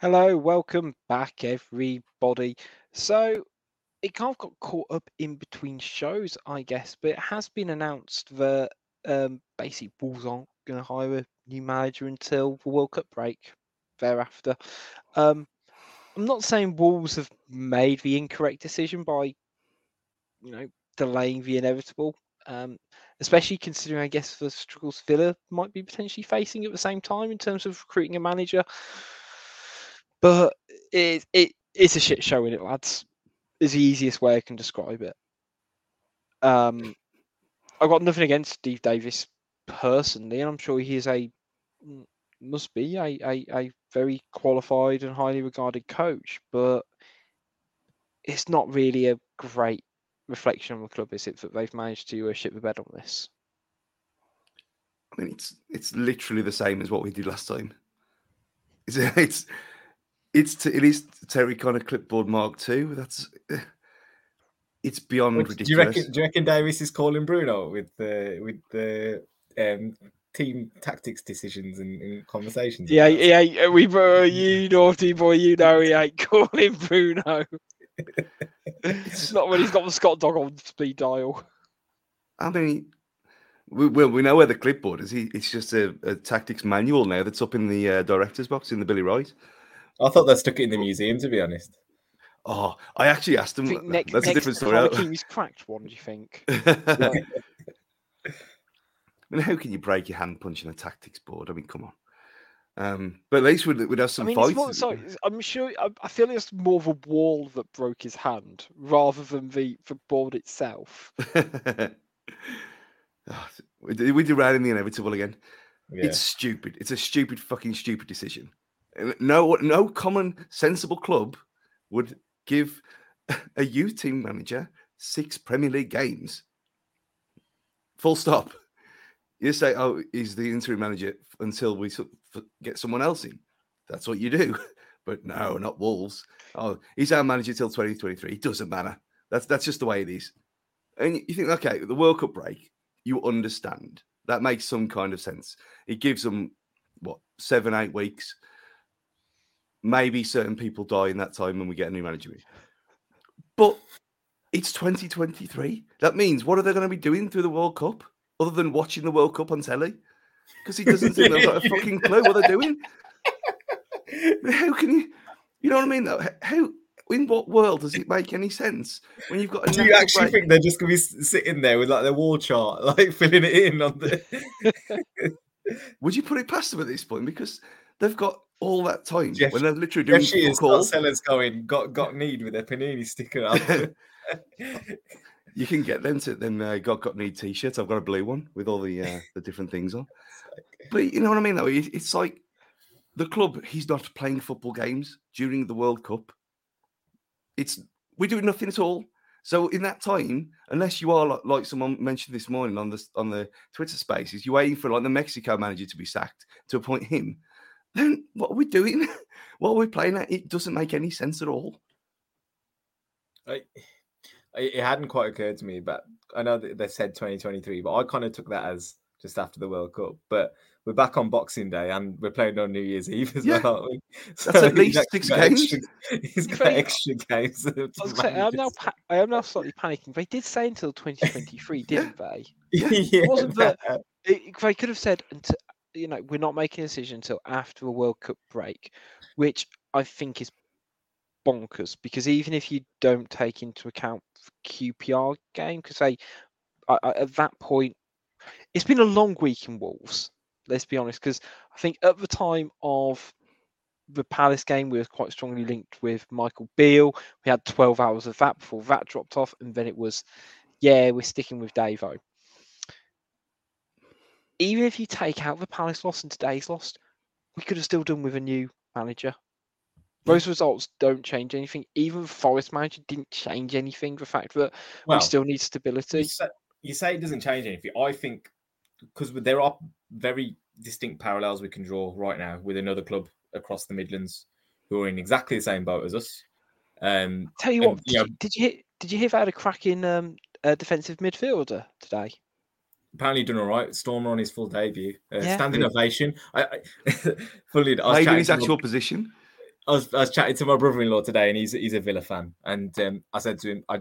Hello, welcome back, everybody. So, it kind of got caught up in between shows, I guess, but it has been announced that um, basically Wolves aren't going to hire a new manager until the World Cup break thereafter. Um, I'm not saying Wolves have made the incorrect decision by, you know, delaying the inevitable, um, especially considering, I guess, the struggles Villa might be potentially facing at the same time in terms of recruiting a manager but it it it's a shit show in it, lads. Is the easiest way I can describe it. Um, I've got nothing against Steve Davis personally, and I'm sure he is a must be a, a, a very qualified and highly regarded coach, but it's not really a great reflection on the club, is it, that they've managed to uh, ship the bed on this? I mean, it's it's literally the same as what we did last time. It's it's it's t- it is Terry Connor clipboard Mark two. That's it's beyond What- do you ridiculous. reckon? Do you reckon Davis is calling Bruno with the with the um, team tactics decisions and, and conversations? Yeah, yeah, yeah, we bro, you naughty boy, you know he ain't calling Bruno. it's not when he's got the Scott dog on speed dial. I mean, we, well, we know where the clipboard is. He, it's just a, a tactics manual now that's up in the uh, director's box in the Billy Wright. I thought they stuck it in the museum. To be honest, Oh, I actually asked them. him. think next, that's a different story. Connor King's cracked one. Do you think? I mean, how can you break your hand punching a tactics board? I mean, come on. Um, but at least we'd, we'd have I some mean, fights. more, sorry, I'm sure. I, I feel it's more of a wall that broke his hand rather than the the board itself. Ah, we de- we derailing the inevitable again. yeah. It's stupid. It's a stupid, fucking stupid decision. No, no common, sensible club would give a youth team manager six Premier League games. Full stop. You say, "Oh, he's the interim manager until we get someone else in." That's what you do. But no, not Wolves. Oh, he's our manager till 2023. It doesn't matter. That's that's just the way it is. And you think, okay, the World Cup break, you understand. That makes some kind of sense. It gives them what seven, eight weeks. Maybe certain people die in that time when we get a new manager. But it's 2023. That means what are they going to be doing through the World Cup other than watching the World Cup on telly? Because he doesn't seem to have a fucking clue what they're doing. How can you? You know what I mean? Though, how in what world does it make any sense when you've got? A Do you actually break? think they're just gonna be sitting there with like their wall chart, like filling it in on the? Would you put it past them at this point because they've got all that time Jeff- when they're literally doing Jeff Shi's, fuck all? Sellars going got got need with their panini sticker up. you can get them to them uh, got got need t-shirts. I've got a blue one with all the uh, the different things on. But you know what I mean though? It, it's like the club. He's not playing football games during the World Cup. It's we're doing nothing at all. So in that time, unless you are like, like someone mentioned this morning on the on the Twitter Spaces, you're waiting for like the Mexico manager to be sacked to appoint him. Then what are we doing? what are we playing at? It doesn't make any sense at all. I, I- it hadn't quite occurred to me, but I know that they said 2023, but I kind of took that as just after the World Cup. But we're back on Boxing Day and we're playing on New Year's Eve as Yeah. well. aren't? That's at least actually six games. Extra, he's got Very- extra games. I was gonna say, I'm now pa- I am now slightly panicking. They did say until 2023, didn't they? yeah, wasn't that- It, they could have said until you know we're not making a decision until after the World Cup break, which I think is bonkers because even if you don't take into account QPR game, because they I, I, at that point it's been a long week in Wolves. Let's be honest, because I think at the time of the Palace game, we were quite strongly linked with Michael Beale. We had 12 hours of that before that dropped off, and then it was, yeah, we're sticking with Davo. Even if you take out the Palace loss and today's loss, we could have still done with a new manager. Those results don't change anything. Even Forest manager didn't change anything. The fact that well, we still need you stability. say, you say it doesn't change anything. I think because there are very distinct parallels we can draw right now with another club across the Midlands who are in exactly the same boat as us. Um, Tell you and, what, you did, know- you, did you hear? Did you hear about a cracking um, uh, defensive midfielder today? Apparently done all right. Stormer on his full debut, uh, Yeah. standing ovation. I, I funnily, I was, Played in chatting his to my- actual position. I was, I was chatting to my brother-in-law today, and he's he's a Villa fan, and um, I said to him, I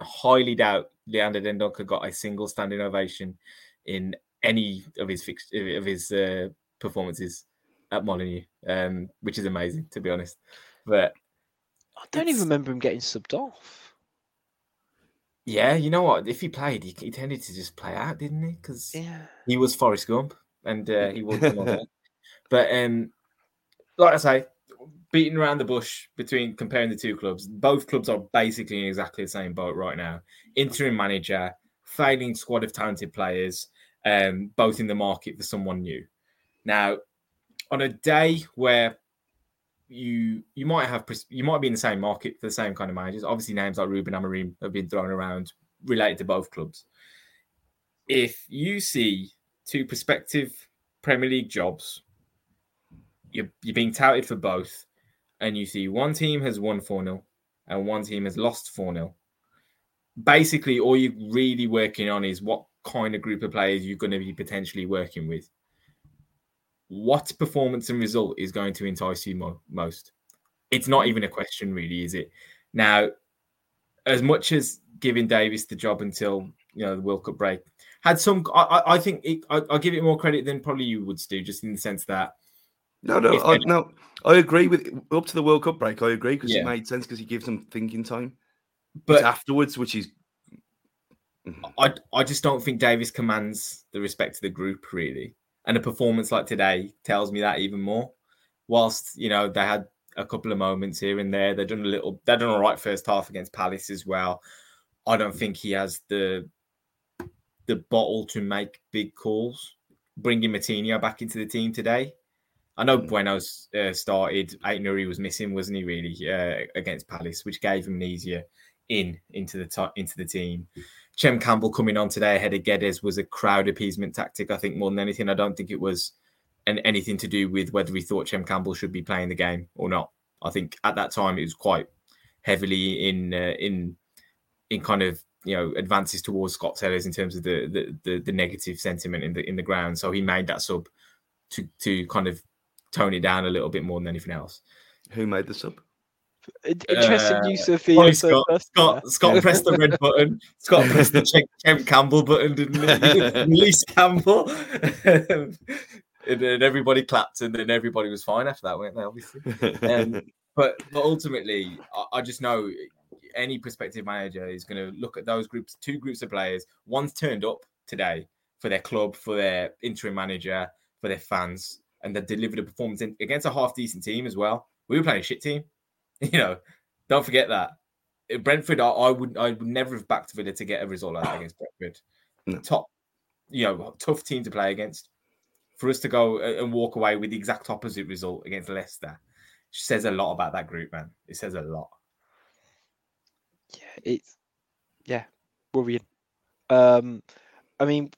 highly doubt Leander Dendoncker got a single standing ovation in any of his fix, of his uh, performances at Molineux, um, which is amazing to be honest. But I don't even remember him getting subbed off. Yeah, you know what? If he played, he, he tended to just play out, didn't he? Because Yeah. he was Forrest Gump, and uh, he was. one of them. but um, like I say, beating around the bush between comparing the two clubs, both clubs are basically in exactly the same boat right now. Interim manager, failing squad of talented players, um, both in the market for someone new. Now, on a day where you you might have you might be in the same market for the same kind of managers. Obviously, names like Ruben Amorim have been thrown around related to both clubs. If you see two prospective Premier League jobs you're you're being touted for both, and you see one team has won four 0 and one team has lost four 0 Basically, all you're really working on is what kind of group of players you're going to be potentially working with. What performance and result is going to entice you mo- most? It's not even a question, really, is it? Now, as much as giving Davis the job until you know the World Cup break had some, I, I think it, I, will give it more credit than probably you would, Stu, just in the sense that. No, no, I, no. I agree with up to the World Cup break. I agree because Yeah. it made sense because he gives them thinking time. But But afterwards, which is mm-hmm. I I just don't think Davis commands the respect of the group really, and a performance like today tells me that even more. Whilst you know they had a couple of moments here and there, they've done a little, they've done all right first half against Palace as well. I don't think he has the the bottle to make big calls. Bringing Moutinho back into the team today. I know Bueno's uh, started. Ait-Nouri was missing, wasn't he? Really uh, against Palace, which gave him an easier in into the to- into the team. Chem Campbell coming on today ahead of Guedes was a crowd appeasement tactic. I think more than anything, I don't think it was an, anything to do with whether he thought Chem Campbell should be playing the game or not. I think at that time it was quite heavily in uh, in in kind of you know advances towards Scott Sellars in terms of the, the the the negative sentiment in the in the ground. So he made that sub to to kind of tone it down a little bit more than anything else. who made the sub. Interesting Uh, use of the Probably uh, Scott, Scott, Scott pressed the red button. Scott pressed the Chem, Chem Campbell button, didn't he? Release Campbell. and then everybody clapped, and then everybody was fine after that, weren't they? Obviously. Um, but but ultimately, I, I just know any prospective manager is going to look at those groups, two groups of players. One's turned up today for their club, for their interim manager, for their fans, and they delivered a performance in, against a half decent team as well. We were playing a shit team, you know. Don't forget that. Uh, Brentford, I, I would I would never have backed Villa to get a result like that against Brentford. No. Top, you know, tough team to play against. For us to go and walk away with the exact opposite result against Leicester says a lot about that group, man. It says a lot. yeah, it's yeah, worrying. Um, I mean,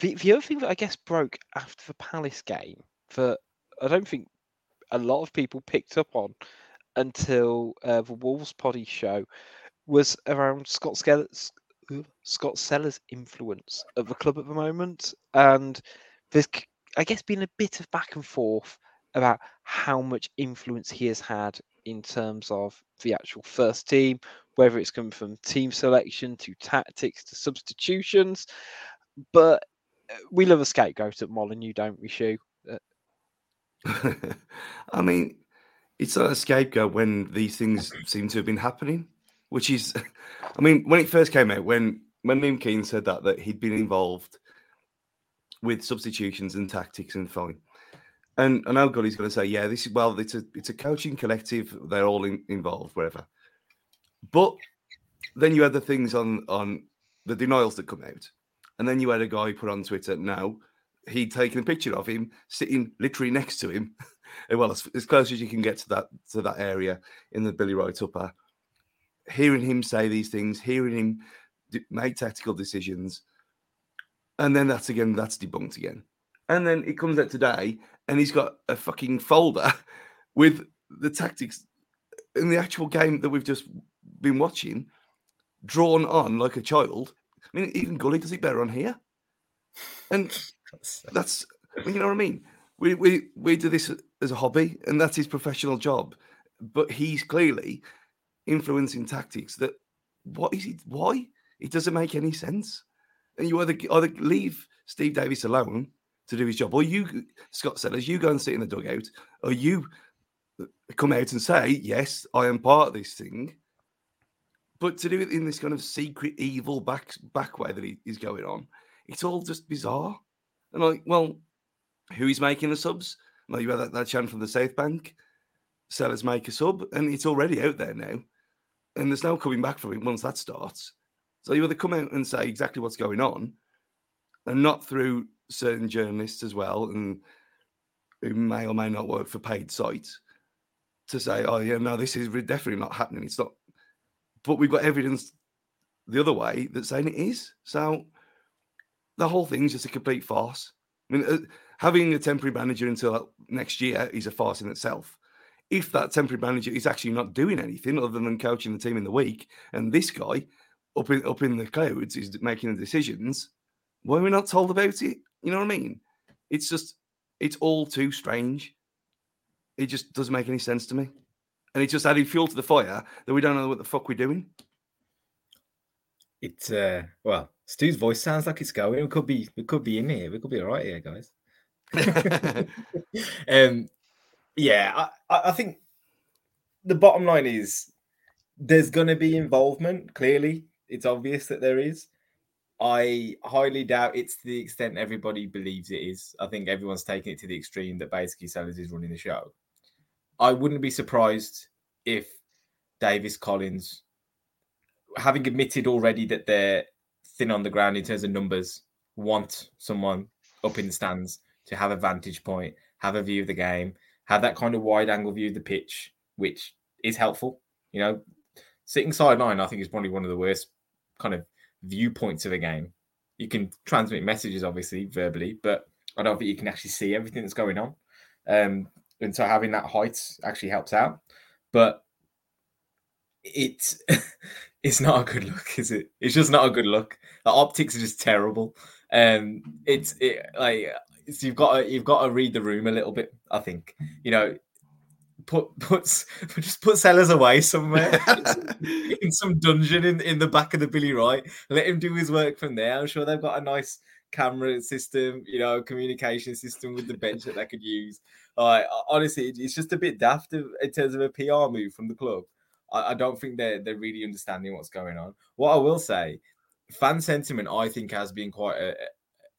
the the other thing that I guess broke after the Palace game that I don't think a lot of people picked up on until uh, the Wolves Potty show was around Scott Sellars, Scott Sellars' influence at the club at the moment, and there's I guess been a bit of back and forth about how much influence he has had in terms of the actual first team, whether it's come from team selection to tactics to substitutions. But uh, we love a scapegoat at Molineux, don't we, Shu? Uh, I mean, it's not a scapegoat when these things seem to have been happening, which is, I mean, when it first came out, when when Liam Keane said that that he'd been involved with substitutions and tactics and fine, and and Al Gully's going to say, yeah, this is well, it's a it's a coaching collective, they're all in, involved, wherever. But then you had the things on on the denials that come out, and then you had a guy put on Twitter, now he'd taken a picture of him sitting literally next to him, well, as, as close as you can get to that to that area in the Billy Wright upper. Hearing him say these things, hearing him d- make tactical decisions, and then that's again that's debunked again. And then it comes out today, and he's got a fucking folder with the tactics in the actual game that we've just been watching, drawn on like a child. I mean, even Gully does it better on here. And that's you know what I mean. We we we do this as a hobby, and that's his professional job. But he's clearly influencing tactics that what is he? Why it doesn't make any sense. And you either either leave Steve Davis alone to do his job, or you Scott Sellars, you go and sit in the dugout, or you come out and say, "Yes, I am part of this thing." But to do it in this kind of secret, evil back back way that he, is going on, it's all just bizarre. And like, well, who is making the subs? Well, you had that, that chant from the South Bank. Sellars make a sub, and it's already out there now. And there's no coming back from it once that starts. So you either come out and say exactly what's going on, and not through certain journalists as well, and who may or may not work for paid sites, to say, oh, yeah, no, this is definitely not happening. It's not. But we've got evidence the other way that's saying it is. So the whole thing's just a complete farce. I mean, uh, having a temporary manager until next year is a farce in itself. If that temporary manager is actually not doing anything other than coaching the team in the week, and this guy up in up in the clouds is making the decisions, why are we not told about it? You know what I mean? It's just it's all too strange. It just doesn't make any sense to me. And it's just adding fuel to the fire that we don't know what the fuck we're doing. It's uh well, Stu's voice sounds like it's going. We could be we could be in here. We could be all right here, guys. um yeah, I, I think the bottom line is there's gonna be involvement, clearly. It's obvious that there is. I highly doubt it's to the extent everybody believes it is. I think everyone's taking it to the extreme that basically Sellars is running the show. I wouldn't be surprised if Davis Collins, having admitted already that they're thin on the ground in terms of numbers, want someone up in the stands to have a vantage point, have a view of the game, have that kind of wide angle view of the pitch, which is helpful. You know, sitting sideline, I think is probably one of the worst kind of viewpoints of a game. You can transmit messages, obviously, verbally, but I don't think you can actually see everything that's going on. Um, and so having that height actually helps out. But it's it's not a good look, is it? It's just not a good look. The optics are just terrible. Um, it's it like so you've got to you've got to read the room a little bit. I think you know put puts just put Sellars away somewhere in some dungeon in, in the back of the Billy Wright. Let him do his work from there. I'm sure they've got a nice camera system, you know, communication system with the bench that they could use. Like honestly, it's just a bit daft in terms of a PR move from the club. I, I don't think they're they're really understanding what's going on. What I will say, fan sentiment, I think, has been quite a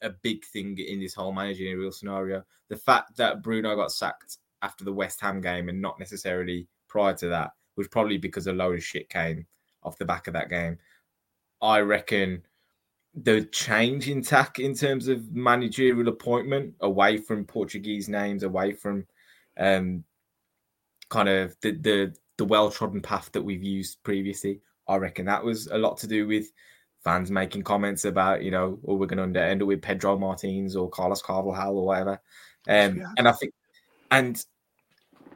a big thing in this whole managerial scenario. The fact that Bruno got sacked after the West Ham game and not necessarily prior to that was probably because a load of shit came off the back of that game. I reckon the change in tack in terms of managerial appointment away from Portuguese names, away from um, kind of the the, the well trodden path that we've used previously. I reckon that was a lot to do with fans making comments about, you know, or oh, we're going to end it with Pedro Martins or Carlos Carvalhal or whatever. Um, yeah. And I think, and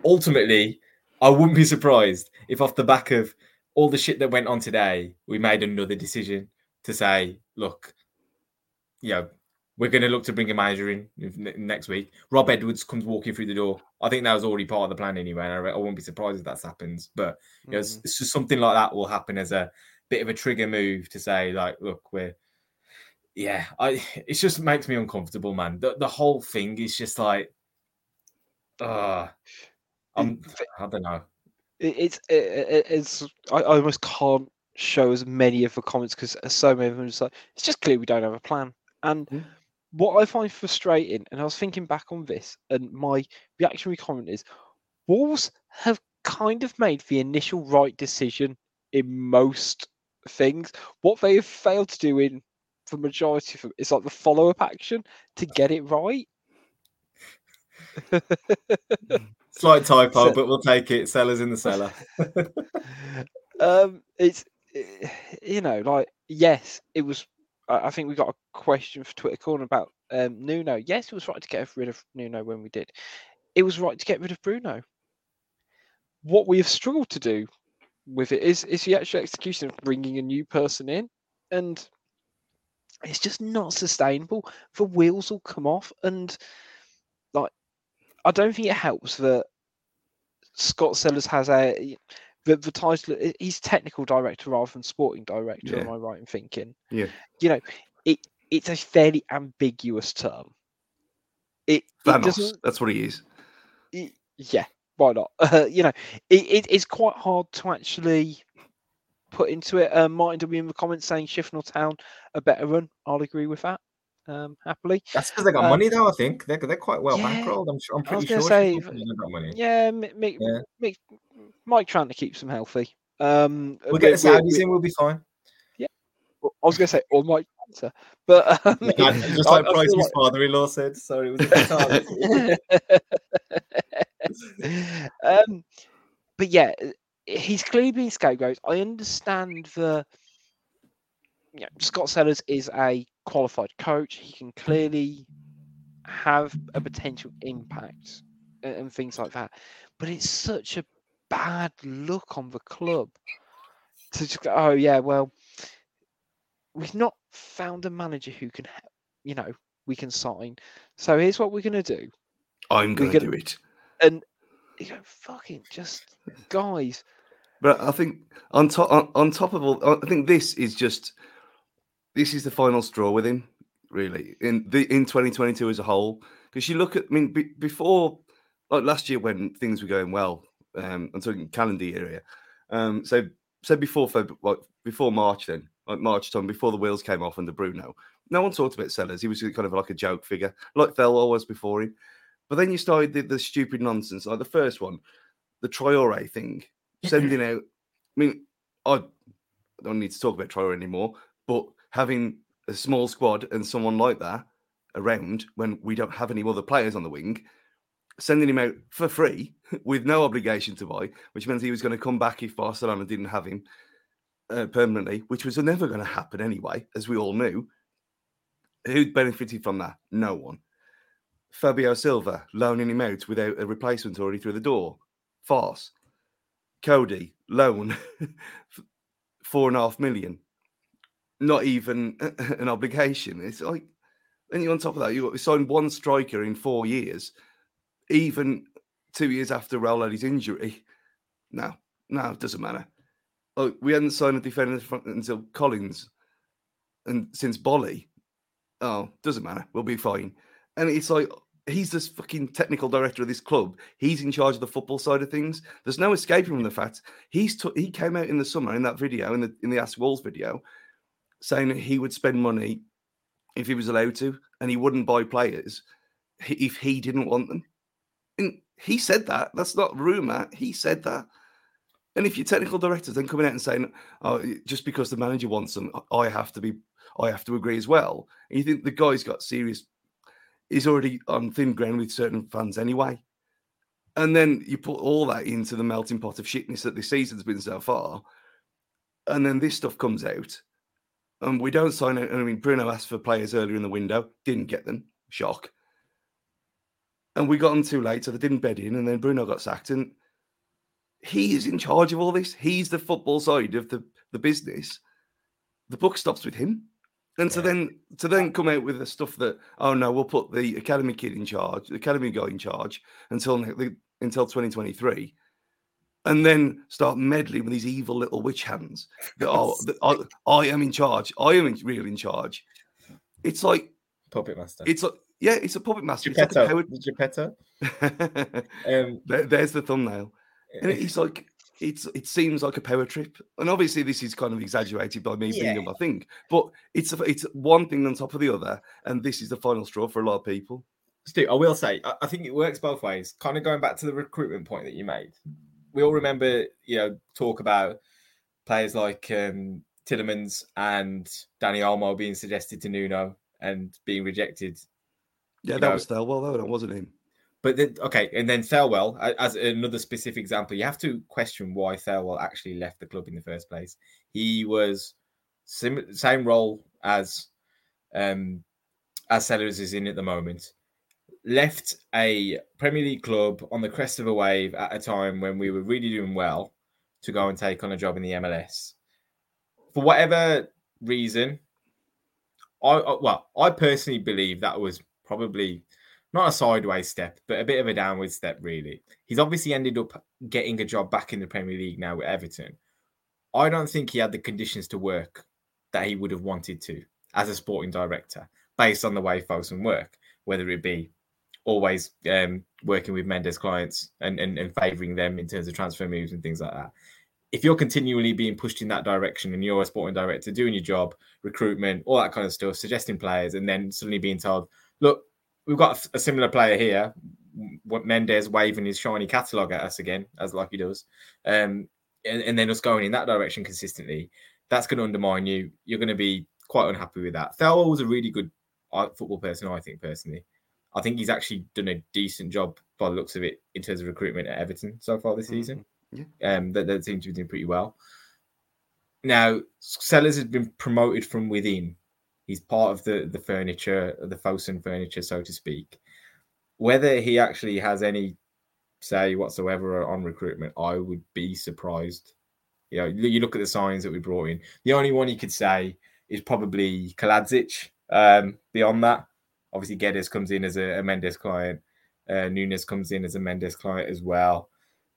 ultimately, I wouldn't be surprised if off the back of all the shit that went on today, we made another decision to say, look, you know, we're going to look to bring a manager in next week. Rob Edwards comes walking through the door. I think that was already part of the plan anyway. And I, won't be surprised if that happens. But you know, mm-hmm. it's, it's, just something like that will happen as a bit of a trigger move to say, like, look, we're, yeah, I. It just makes me uncomfortable, man. The, the whole thing is just like, uh I'm, I don't know. it's it, it's I, I almost can't show as many of the comments because so many of them are just like it's just clear we don't have a plan. And mm. what I find frustrating, and I was thinking back on this, and my reactionary comment is, Wolves have kind of made the initial right decision in most things. What they have failed to do in the majority of them is like the follow up action to get it right. Slight typo, so, but we'll take it. Sellars in the cellar. um, it's eh, you know, like yes, it was. I think we got a question for Twitter corner about um, Nuno. Yes, it was right to get rid of Nuno when we did. It was right to get rid of Bruno. What we have struggled to do with it is is the actual execution of bringing a new person in, and it's just not sustainable. The wheels will come off, and like I don't think it helps that Scott Sellars has a the, the title. He's technical director rather than sporting director. Yeah. Am I right in thinking? Yeah. You know, it it's a fairly ambiguous term. It. That's what he is. It, yeah. Why not? Uh, you know, it, it, it's quite hard to actually put into it. Uh, Martin W in the comments saying Shifnal Town a better run. I'll agree with that um, happily. That's because they got uh, money, though. I think they're they're quite well yeah, bankrolled. I'm, sure, I'm pretty sure. Say, got money. Yeah, make, yeah. Make, Mike trying to keep them healthy. Um, we'll get the Saudis in. We'll be fine. Yeah, I was going to say, or Mike but um, yeah, just like Price's like... father-in-law said. Sorry, it was um, but yeah, he's clearly been scapegoat. I understand the. You know, Scott Sellars is a qualified coach. He can clearly have a potential impact and, and things like that. But it's such a bad look on the club to just go, oh yeah, well, we've not found a manager who can, you know, we can sign. So here's what we're gonna do. I'm going to gonna- do it. And you go, fucking just guys. But I think on top on, on top of all, I think this is just this is the final straw with him, really, in the in 2022 as a whole. Because you look at, I mean, be, before like last year when things were going well, um, I'm talking calendar year here. Um, so so before Feb, like before March, then like March time, before the wheels came off under Bruno, no one talked about Sellars. He was kind of like a joke figure, like Thelwell was before him. But then you started the, the stupid nonsense, like the first one, the Traore thing, sending out. I mean, I don't need to talk about Traore anymore, but having a small squad and someone like that around when we don't have any other players on the wing, sending him out for free with no obligation to buy, which means he was going to come back if Barcelona didn't have him uh, permanently, which was never going to happen anyway, as we all knew. Who benefited from that? No one. Fabio Silva loaning him out without a replacement already through the door. Farce. Coady, loan, four and a half million. Not even an obligation. It's like, then you on top of that, you've signed one striker in four years, even two years after his injury. No, no, it doesn't matter. Like, we hadn't signed a defender until Collins and since Boly. Oh, doesn't matter. We'll be fine. And it's like, he's this fucking technical director of this club. He's in charge of the football side of things. There's no escaping from the fact he's t- he came out in the summer in that video in the in the Ask Walls video saying that he would spend money if he was allowed to, and he wouldn't buy players if he didn't want them. And he said that. That's not rumor. He said that. And if your technical director's then coming out and saying, "Oh, just because the manager wants them, I have to be, I have to agree as well," and you think the guy's got serious he's already on thin ground with certain fans anyway. And then you put all that into the melting pot of shitness that this season's been so far. And then this stuff comes out. And we don't sign it. I mean, Bruno asked for players earlier in the window, didn't get them. Shock. And we got them too late, so they didn't bed in. And then Bruno got sacked. And he is in charge of all this. He's the football side of the, the business. The book stops with him. And to then to then come out with the stuff that oh no, we'll put the academy kid in charge, the academy guy in charge until until 2023, and then start meddling with these evil little witch hands that are that I, I am in charge. I am in, real in charge. It's like Puppet master. it's like yeah, it's a puppet master. It's like a Geppetto. power- Geppetto. Um, There- there's the thumbnail, and it's like it's it seems like a power trip, and obviously this is kind of exaggerated by me being Yeah. on my thing, but it's it's one thing on top of the other, and this is the final straw for a lot of people. Stu, I will say, I, I think it works both ways. Kind of going back to the recruitment point that you made. We all remember, you know, talk about players like um, Tielemans and Dani Olmo being suggested to Nuno and being rejected. Yeah, You that know- was Thelwell, though, that wasn't him. But then, okay, and then Thelwell, as another specific example, you have to question why Thelwell actually left the club in the first place. He was sim- same role as um, as Sellars is in at the moment. Left a Premier League club on the crest of a wave at a time when we were really doing well to go and take on a job in the MLS. For whatever reason, I I- well, I personally believe that was probably not a sideways step, but a bit of a downward step, really. He's obviously ended up getting a job back in the Premier League now with Everton. I don't think he had the conditions to work that he would have wanted to as a sporting director, based on the way Fosun work, whether it be always um, working with Mendes clients and, and, and favouring them in terms of transfer moves and things like that. If you're continually being pushed in that direction and you're a sporting director doing your job, recruitment, all that kind of stuff, suggesting players, and then suddenly being told, look, we've got a similar player here, what Mendes waving his shiny catalogue at us again, as like he does, um, and, and then us going in that direction consistently, that's going to undermine you. You're going to be quite unhappy with that. Thelwell was a really good uh, football person, I think, personally. I think he's actually done a decent job by the looks of it in terms of recruitment at Everton so far this season. Yeah. Um, that they seem to be doing pretty well. Now, Sellars has been promoted from within He's part of the the furniture, the Fosun furniture, so to speak. Whether he actually has any say whatsoever on recruitment, I would be surprised. You know, you look at the signs that we brought in. The only one you could say is probably Kalajdzic. Um, beyond that, obviously Guedes comes in as a, a Mendes client. Uh, Nunes comes in as a Mendes client as well.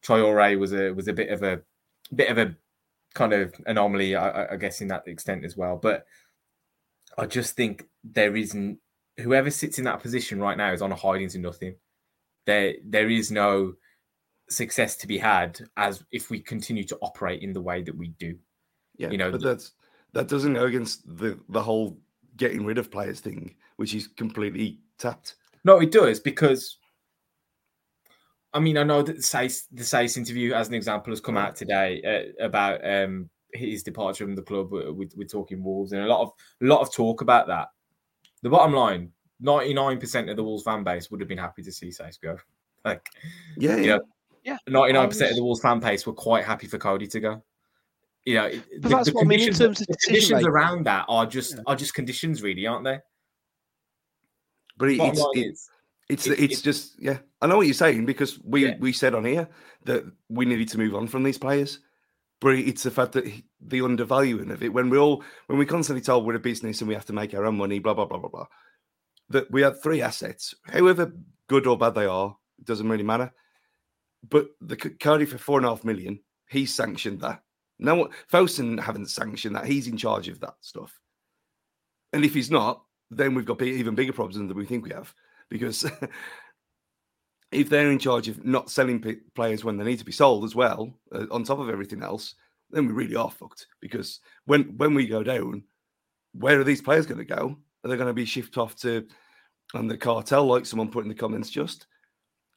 Traore was a was a bit of a bit of a kind of anomaly, I, I guess, in that extent as well. But I just think there isn't whoever sits in that position right now is on a hiding to nothing. There there is no success to be had as if we continue to operate in the way that we do. Yeah, you know, but that's that doesn't go against the the whole getting rid of players thing, which is completely tapped. No, it does because I mean, I know that the Saïss, the Saïss interview, as an example, has come out today uh, about um, his departure from the club. We're, we're, talking Wolves, and a lot of a lot of talk about that. The bottom line: ninety nine percent of the Wolves fan base would have been happy to see Saïss go. Like, yeah, you know, yeah, ninety nine percent of the Wolves fan base were quite happy for Coady to go. You know, but the, that's the what I mean in terms of the conditions around that are just yeah. are just conditions, really, aren't they? But it, it's, it's it's it's, it's just yeah. I know what you're saying because we yeah. we said on here that we needed to move on from these players, but it's the fact that he, the undervaluing of it when we all when we constantly told we're a business and we have to make our own money, blah blah blah blah blah. That we have three assets, however good or bad they are, it doesn't really matter. But the Cardiff for four and a half million, he sanctioned that. No, Fosun haven't sanctioned that. He's in charge of that stuff. And if he's not, then we've got even bigger problems than we think we have because if they're in charge of not selling p- players when they need to be sold as well, uh, on top of everything else, then we really are fucked. Because when when we go down, where are these players going to go? Are they going to be shipped off to and the cartel, like someone put in the comments just?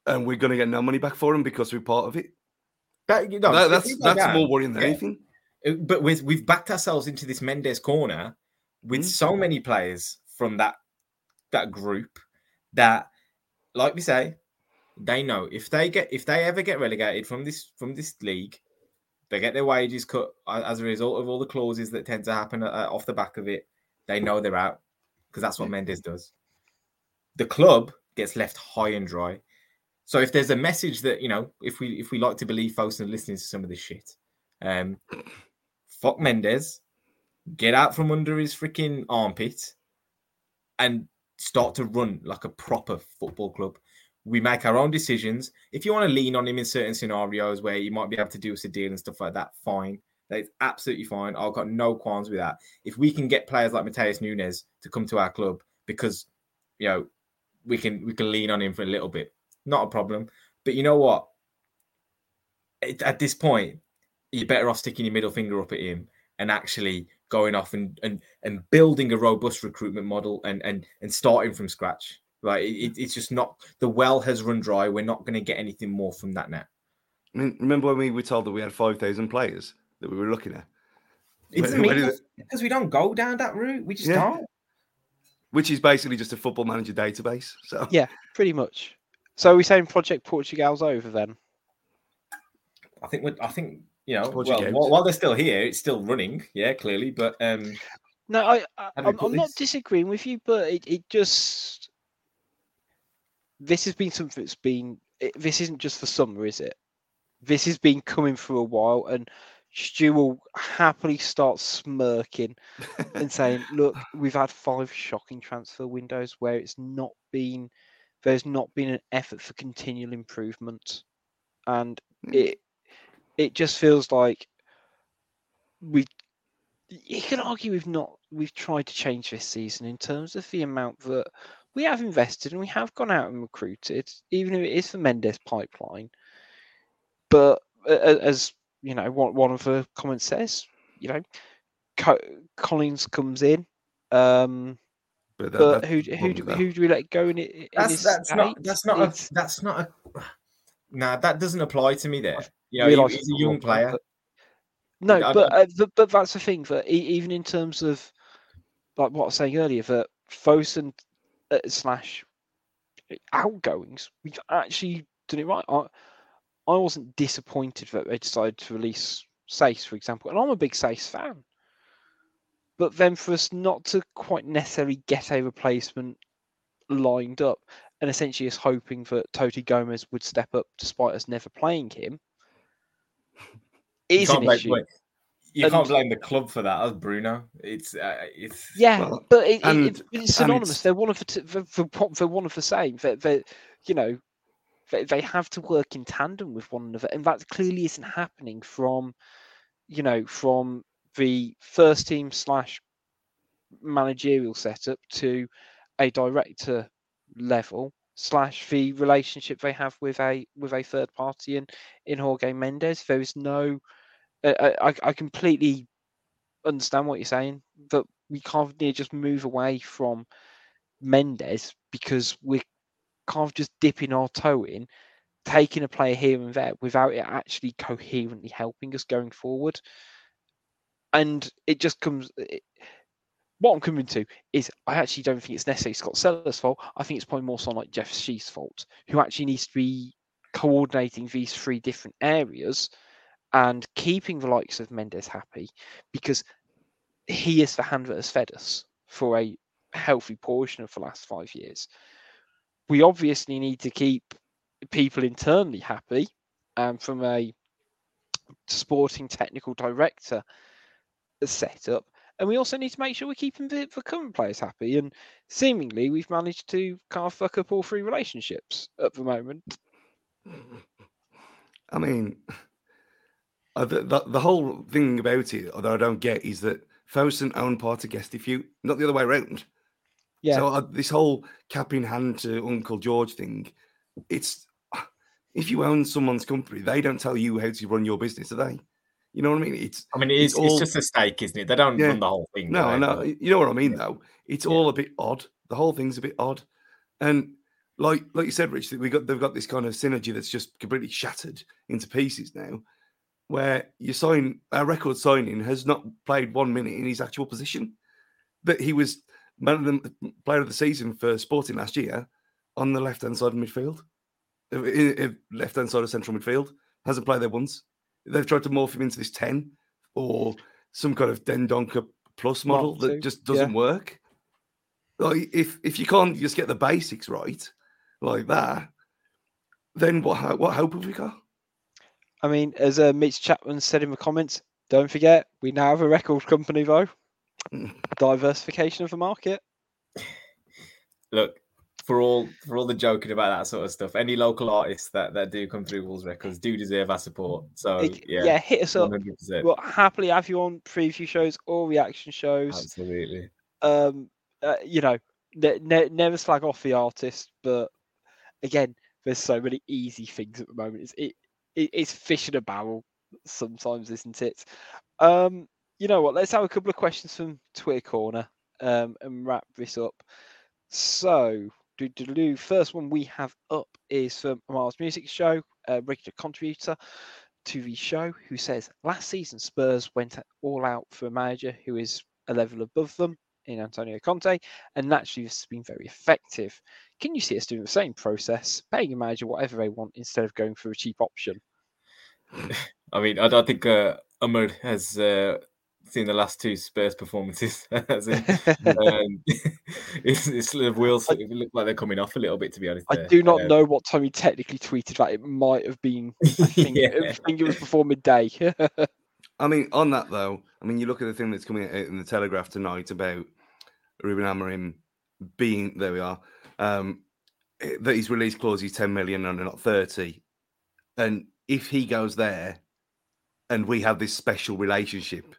And we're going to get no money back for them because we're part of it. That, you know, that, that's that's that, more worrying than yeah. anything. Uh, but with, we've backed ourselves into this Mendes corner with mm-hmm. so many players from that that group that, like we say, they know if they get if they ever get relegated from this from this league, they get their wages cut as a result of all the clauses that tend to happen uh, off the back of it. They know they're out because that's what Mendes does. The club gets left high and dry. So if there's a message that you know, if we if we like to believe folks are listening to some of this shit, um, fuck Mendes, get out from under his freaking armpit, and start to run like a proper football club. We make our own decisions. If you want to lean on him in certain scenarios where you might be able to do us a deal and stuff like that, fine. That's absolutely fine. I've got no qualms with that. If we can get players like Matheus Nunes to come to our club because you know we can we can lean on him for a little bit, not a problem. But you know what? At this point, you're better off sticking your middle finger up at him and actually going off and and and building a robust recruitment model and and and starting from scratch. Like it, it's just not the well has run dry. We're not going to get anything more from that now. I mean, remember when we were told that we had five thousand players that we were looking at? It's it... because we don't go down that route. We just yeah. don't. Which is basically just a football manager database. So yeah, pretty much. So are we saying Project Portugal's over then? I think we're, I think you know, well, while, while, they're still here, it's still running. Yeah, clearly, but um, no, I, I am I'm not disagreeing with you, but it, it just this has been something that's been. It, this isn't just for summer, is it? This has been coming for a while, and Stu will happily start smirking and saying, "Look, we've had five shocking transfer windows where it's not been, there's not been an effort for continual improvement, and mm. it it just feels like we you can argue we've not we've tried to change this season in terms of the amount that we have invested and we have gone out and recruited, even if it is the Mendes pipeline. But as you know, one one of the comments says, you know, Collins comes in. Um, but, that, but who who do, who do we let go in it? That's that's not that's not a, that's not a. Nah, that doesn't apply to me there. Yeah, you know, he's a young player. But... No, I, but, uh, but but that's the thing that even in terms of like what I was saying earlier, that Fosun uh, slash outgoings, we've actually done it right. I, I wasn't disappointed that they decided to release Saïss, for example, and I'm a big Saïss fan. but then for us not to quite necessarily get a replacement lined up, and essentially us hoping that Toti Gomes would step up despite us never playing him, is an issue. wait, You And- can't blame the club for that. That's Bruno. It's uh, it's Yeah, Well, but it, it- and- it's, it's synonymous. it's- They're one of the t- they're, they're pro- they're one of the same. They, they, you know, they, they have to work in tandem with one another, and that clearly isn't happening from, you know, from the first team slash managerial setup to a director level slash the relationship they have with a with a third party in in Jorge Mendes. There is no, I I completely understand what you're saying, that we can't just move away from Mendes because we're kind of just dipping our toe in, taking a player here and there without it actually coherently helping us going forward. And it just comes. It, what I'm coming to is I actually don't think it's necessarily Scott Sellars' fault. I think it's probably more so like Jeff Shi's fault, who actually needs to be coordinating these three different areas and keeping the likes of Mendes happy because he is the hand that has fed us for a healthy portion of the last five years. We obviously need to keep people internally happy, and from a sporting technical director setup, and we also need to make sure we're keeping the, the current players happy. And seemingly, we've managed to kind of fuck up all three relationships at the moment. I mean, uh, the, the, the whole thing about it although I don't get is that Fosun owned part of Gestifute, not the other way around. Yeah. So uh, this whole cap in hand to Uncle George thing, it's if you own someone's company, they don't tell you how to run your business, do they? You know what I mean? It's I mean, it is, it's it's, all- just a stake, isn't it? They don't Yeah. run the whole thing. no, they? no, But- you know what I mean though. It's all a bit odd. The whole thing's a bit odd, and like like you said, Rich, that we got they've got this kind of synergy that's just completely shattered into pieces now. Where you sign our record signing has not played one minute in his actual position, but he was man of the player of the season for Sporting last year on the left hand side of midfield, left hand side of central midfield. Hasn't played there once. They've tried to morph him into this ten or some kind of Dendoncker plus model that just doesn't work. Like if if you can't just get the basics right like that, then what what hope have we got? I mean, as uh, Mitch Chapman said in the comments, don't forget we now have a record company though. Diversification of the market. Look, for all for all the joking about that sort of stuff, any local artists that, that do come through Wolves Records do deserve our support. So yeah, yeah, hit us up. 100%. We'll happily have you on preview shows or reaction shows. Absolutely. Um, uh, you know, ne- ne- never slag off the artist, but again, there's so many easy things at the moment. It's it, it it's fish in a barrel sometimes, isn't it? Um, you know what? Let's have a couple of questions from Twitter corner um, and wrap this up. So, first one we have up is from Miles Music Show, a regular contributor to the show, who says last season Spurs went all out for a manager who is a level above them in Antonio Conte, and naturally this has been very effective. Can you see us doing the same process, paying a manager whatever they want instead of going for a cheap option? I mean, I don't think uh, Umar has uh, seen the last two Spurs performances. As in, um, it's, it's the wheels it look like they're coming off a little bit, to be honest. I there. do not Um, know what time he technically tweeted that. It might have been. I think, Yeah. I think it was before midday. I mean, on that though, I mean, you look at the thing that's coming out in the Telegraph tonight about Ruben Amorim being there. We are um, eh, that his release clause is ten million and not thirty, and if he goes there, and we have this special relationship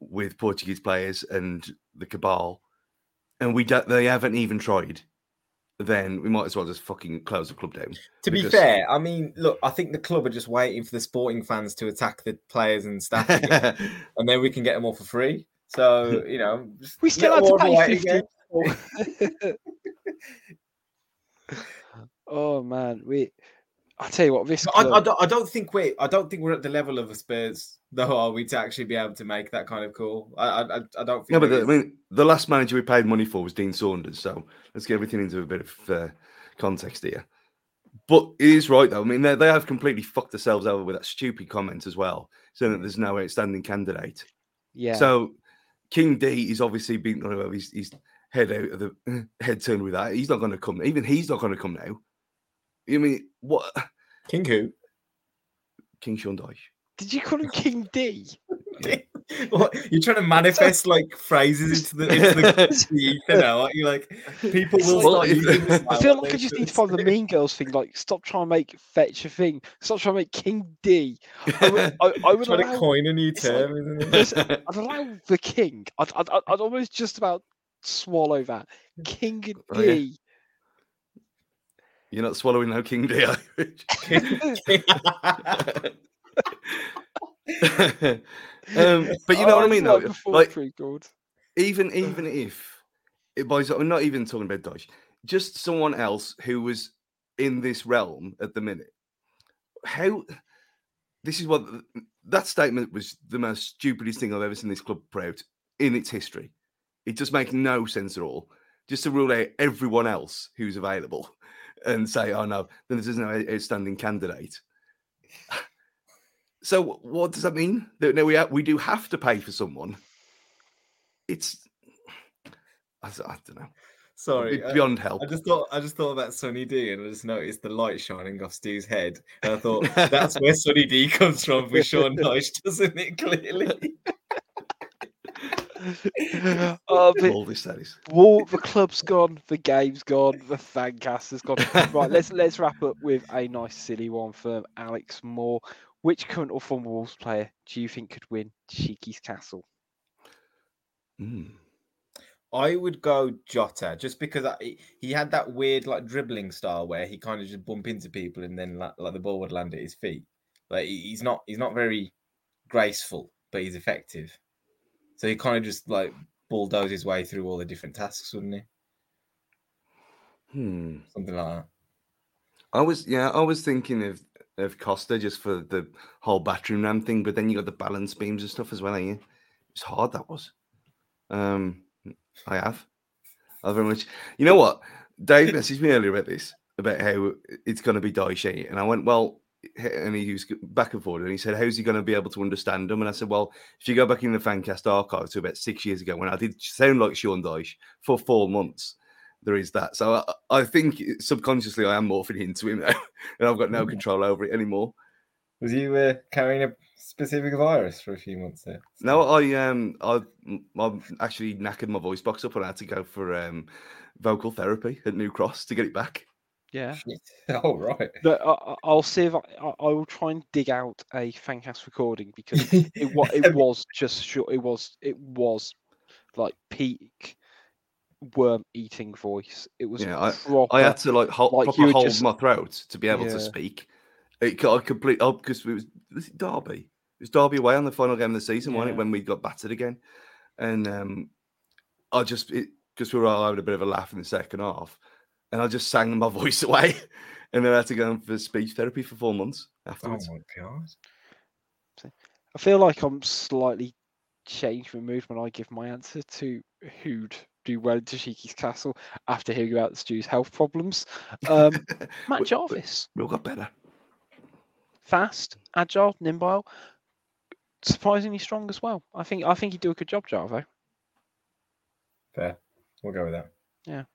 with Portuguese players and the cabal, and we don't, they haven't even tried, then we might as well just fucking close the club down. To be because- fair, I mean, look, I think the club are just waiting for the sporting fans to attack the players and staff, again, and then we can get them all for free. So you know, we still have to pay fifty. again. oh man, we. I'll tell you what, this. But I, I, don't, I don't think we I don't think we're at the level of the Spurs, though, are we to actually be able to make that kind of call? I I, I- I don't think. Yeah, but the, I mean, the last manager we paid money for was Dean Saunders. So let's get everything into a bit of uh, context here. But it is right, though. I mean, they, they have completely fucked themselves over with that stupid comment as well, saying that there's no outstanding candidate. yeah. So King D is obviously been going to have his, his head out of the head turned with that. He's not going to come. Even he's not going to come now. You mean what? King who? King Sean Dyche. Did you call him King D? what? You're trying to manifest like phrases into the into the, the ether now, aren't you? Like people will Like, start if- using this I feel like? I just need to find the Mean Girls thing. Like, stop trying to make fetch a thing. Stop trying to make King D. I would, I, I would trying to coin a new it's like- term, isn't it? I'd allow the King. I'd, I'd, I'd I'd almost just about swallow that. King D. Oh, yeah. You're not swallowing no King D. are um, but you know what I mean, though. Like, before Like, good. even even if it boys, I'm not even talking about Dodge, just someone else who was in this realm at the minute. How this is what that statement was the most stupidest thing I've ever seen this club put out in its history. It just makes no sense at all. Just to rule out everyone else who's available and say, "Oh no, then there's no outstanding candidate." So what does that mean? That now we ha- we do have to pay for someone. It's I don't know. Sorry, uh, beyond help. I just thought I just thought about Sunny D and I just noticed the light shining off Stu's head. And I thought that's where Sunny D comes from with Sean Dyche, doesn't it? Clearly. oh, All this that is. Wall, the club's gone, the game's gone, the fan cast has gone. right, let's let's wrap up with a nice silly one from Alex Moore. Which current or former Wolves player do you think could win Shiki's Castle? Mm. I would go Jota just because I, he- he had that weird like dribbling style where he kind of just bump into people and then like, like the ball would land at his feet. Like he's not he's not very graceful, but he's effective. So he kind of just like bulldoze his way through all the different tasks, wouldn't he? Hmm. Something like that. I was yeah, I was thinking of of Costa just for the whole bathroom ram thing, but then you got the balance beams and stuff as well, ain't you? It's hard that was. Um I have. I very much you know what? Dave messaged me earlier about this, about how it's gonna be Dyche, and I went, Well, and he was back and forth, and he said, "How's he going to be able to understand them?" And I said, "Well, if you go back in the Fancast archive to about six years ago, when I did sound like Sean Dyche for four months, there is that. So I, I think subconsciously I am morphing into him now, and I've got no control over it anymore. Was you uh, carrying a specific virus for a few months there? No, I um, I, I actually knackered my voice box up, and I had to go for um, vocal therapy at New Cross to get it back. Yeah. Shit. Oh right. But I, I- I'll see if I, I, I will try and dig out a Fancast recording because it was it was just short. It was it was like peak worm eating voice. It was Yeah, I- proper. I had to like, hold, like hold just- my throat to be able Yeah. to speak. It got I complete oh, because it was was it Derby. It was Derby away on the final game of the season, wasn't it? When we got battered again, and um, I just it because we were all having a bit of a laugh in the second half, and I just sang my voice away, and then I had to go in for speech therapy for four months Oh afterwards. my god. I feel like I'm slightly changed removed when I give my answer to who'd do well in Takeshi's castle after hearing about Stu's health problems. Um, Matt We- we- Jarvis, we all got better. fast, agile, nimble, surprisingly strong as well. I think I think he'd do a good job, Jarvo. Fair. We'll go with that.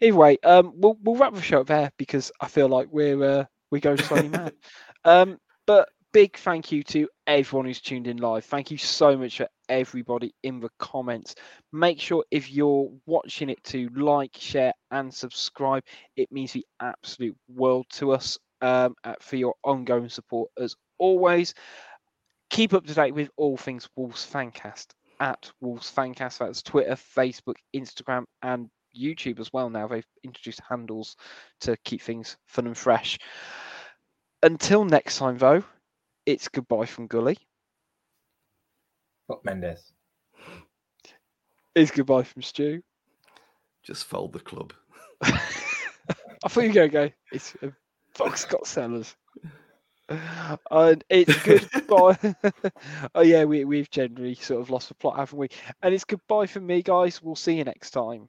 Either way, um, we'll we'll wrap the show up there because I feel like we're uh, we're going slightly mad. Um, but big thank you to everyone who's tuned in live. Thank you so much for everybody in the comments. Make sure if you're watching it to like, share, and subscribe. It means the absolute world to us um, uh, for your ongoing support as always. Keep up to date with all things Wolves Fancast at Wolves Fancast. That's Twitter, Facebook, Instagram, and YouTube as well. Now they've introduced handles to keep things fun and fresh. Until next time, though, it's goodbye from Gully. Fuck Mendes. It's goodbye from Stu. Just fold the club. I thought you were going to go. It's uh, Fox got Sellars. And it's goodbye. oh yeah, we we've generally sort of lost the plot, haven't we? And it's goodbye from me, guys. We'll see you next time.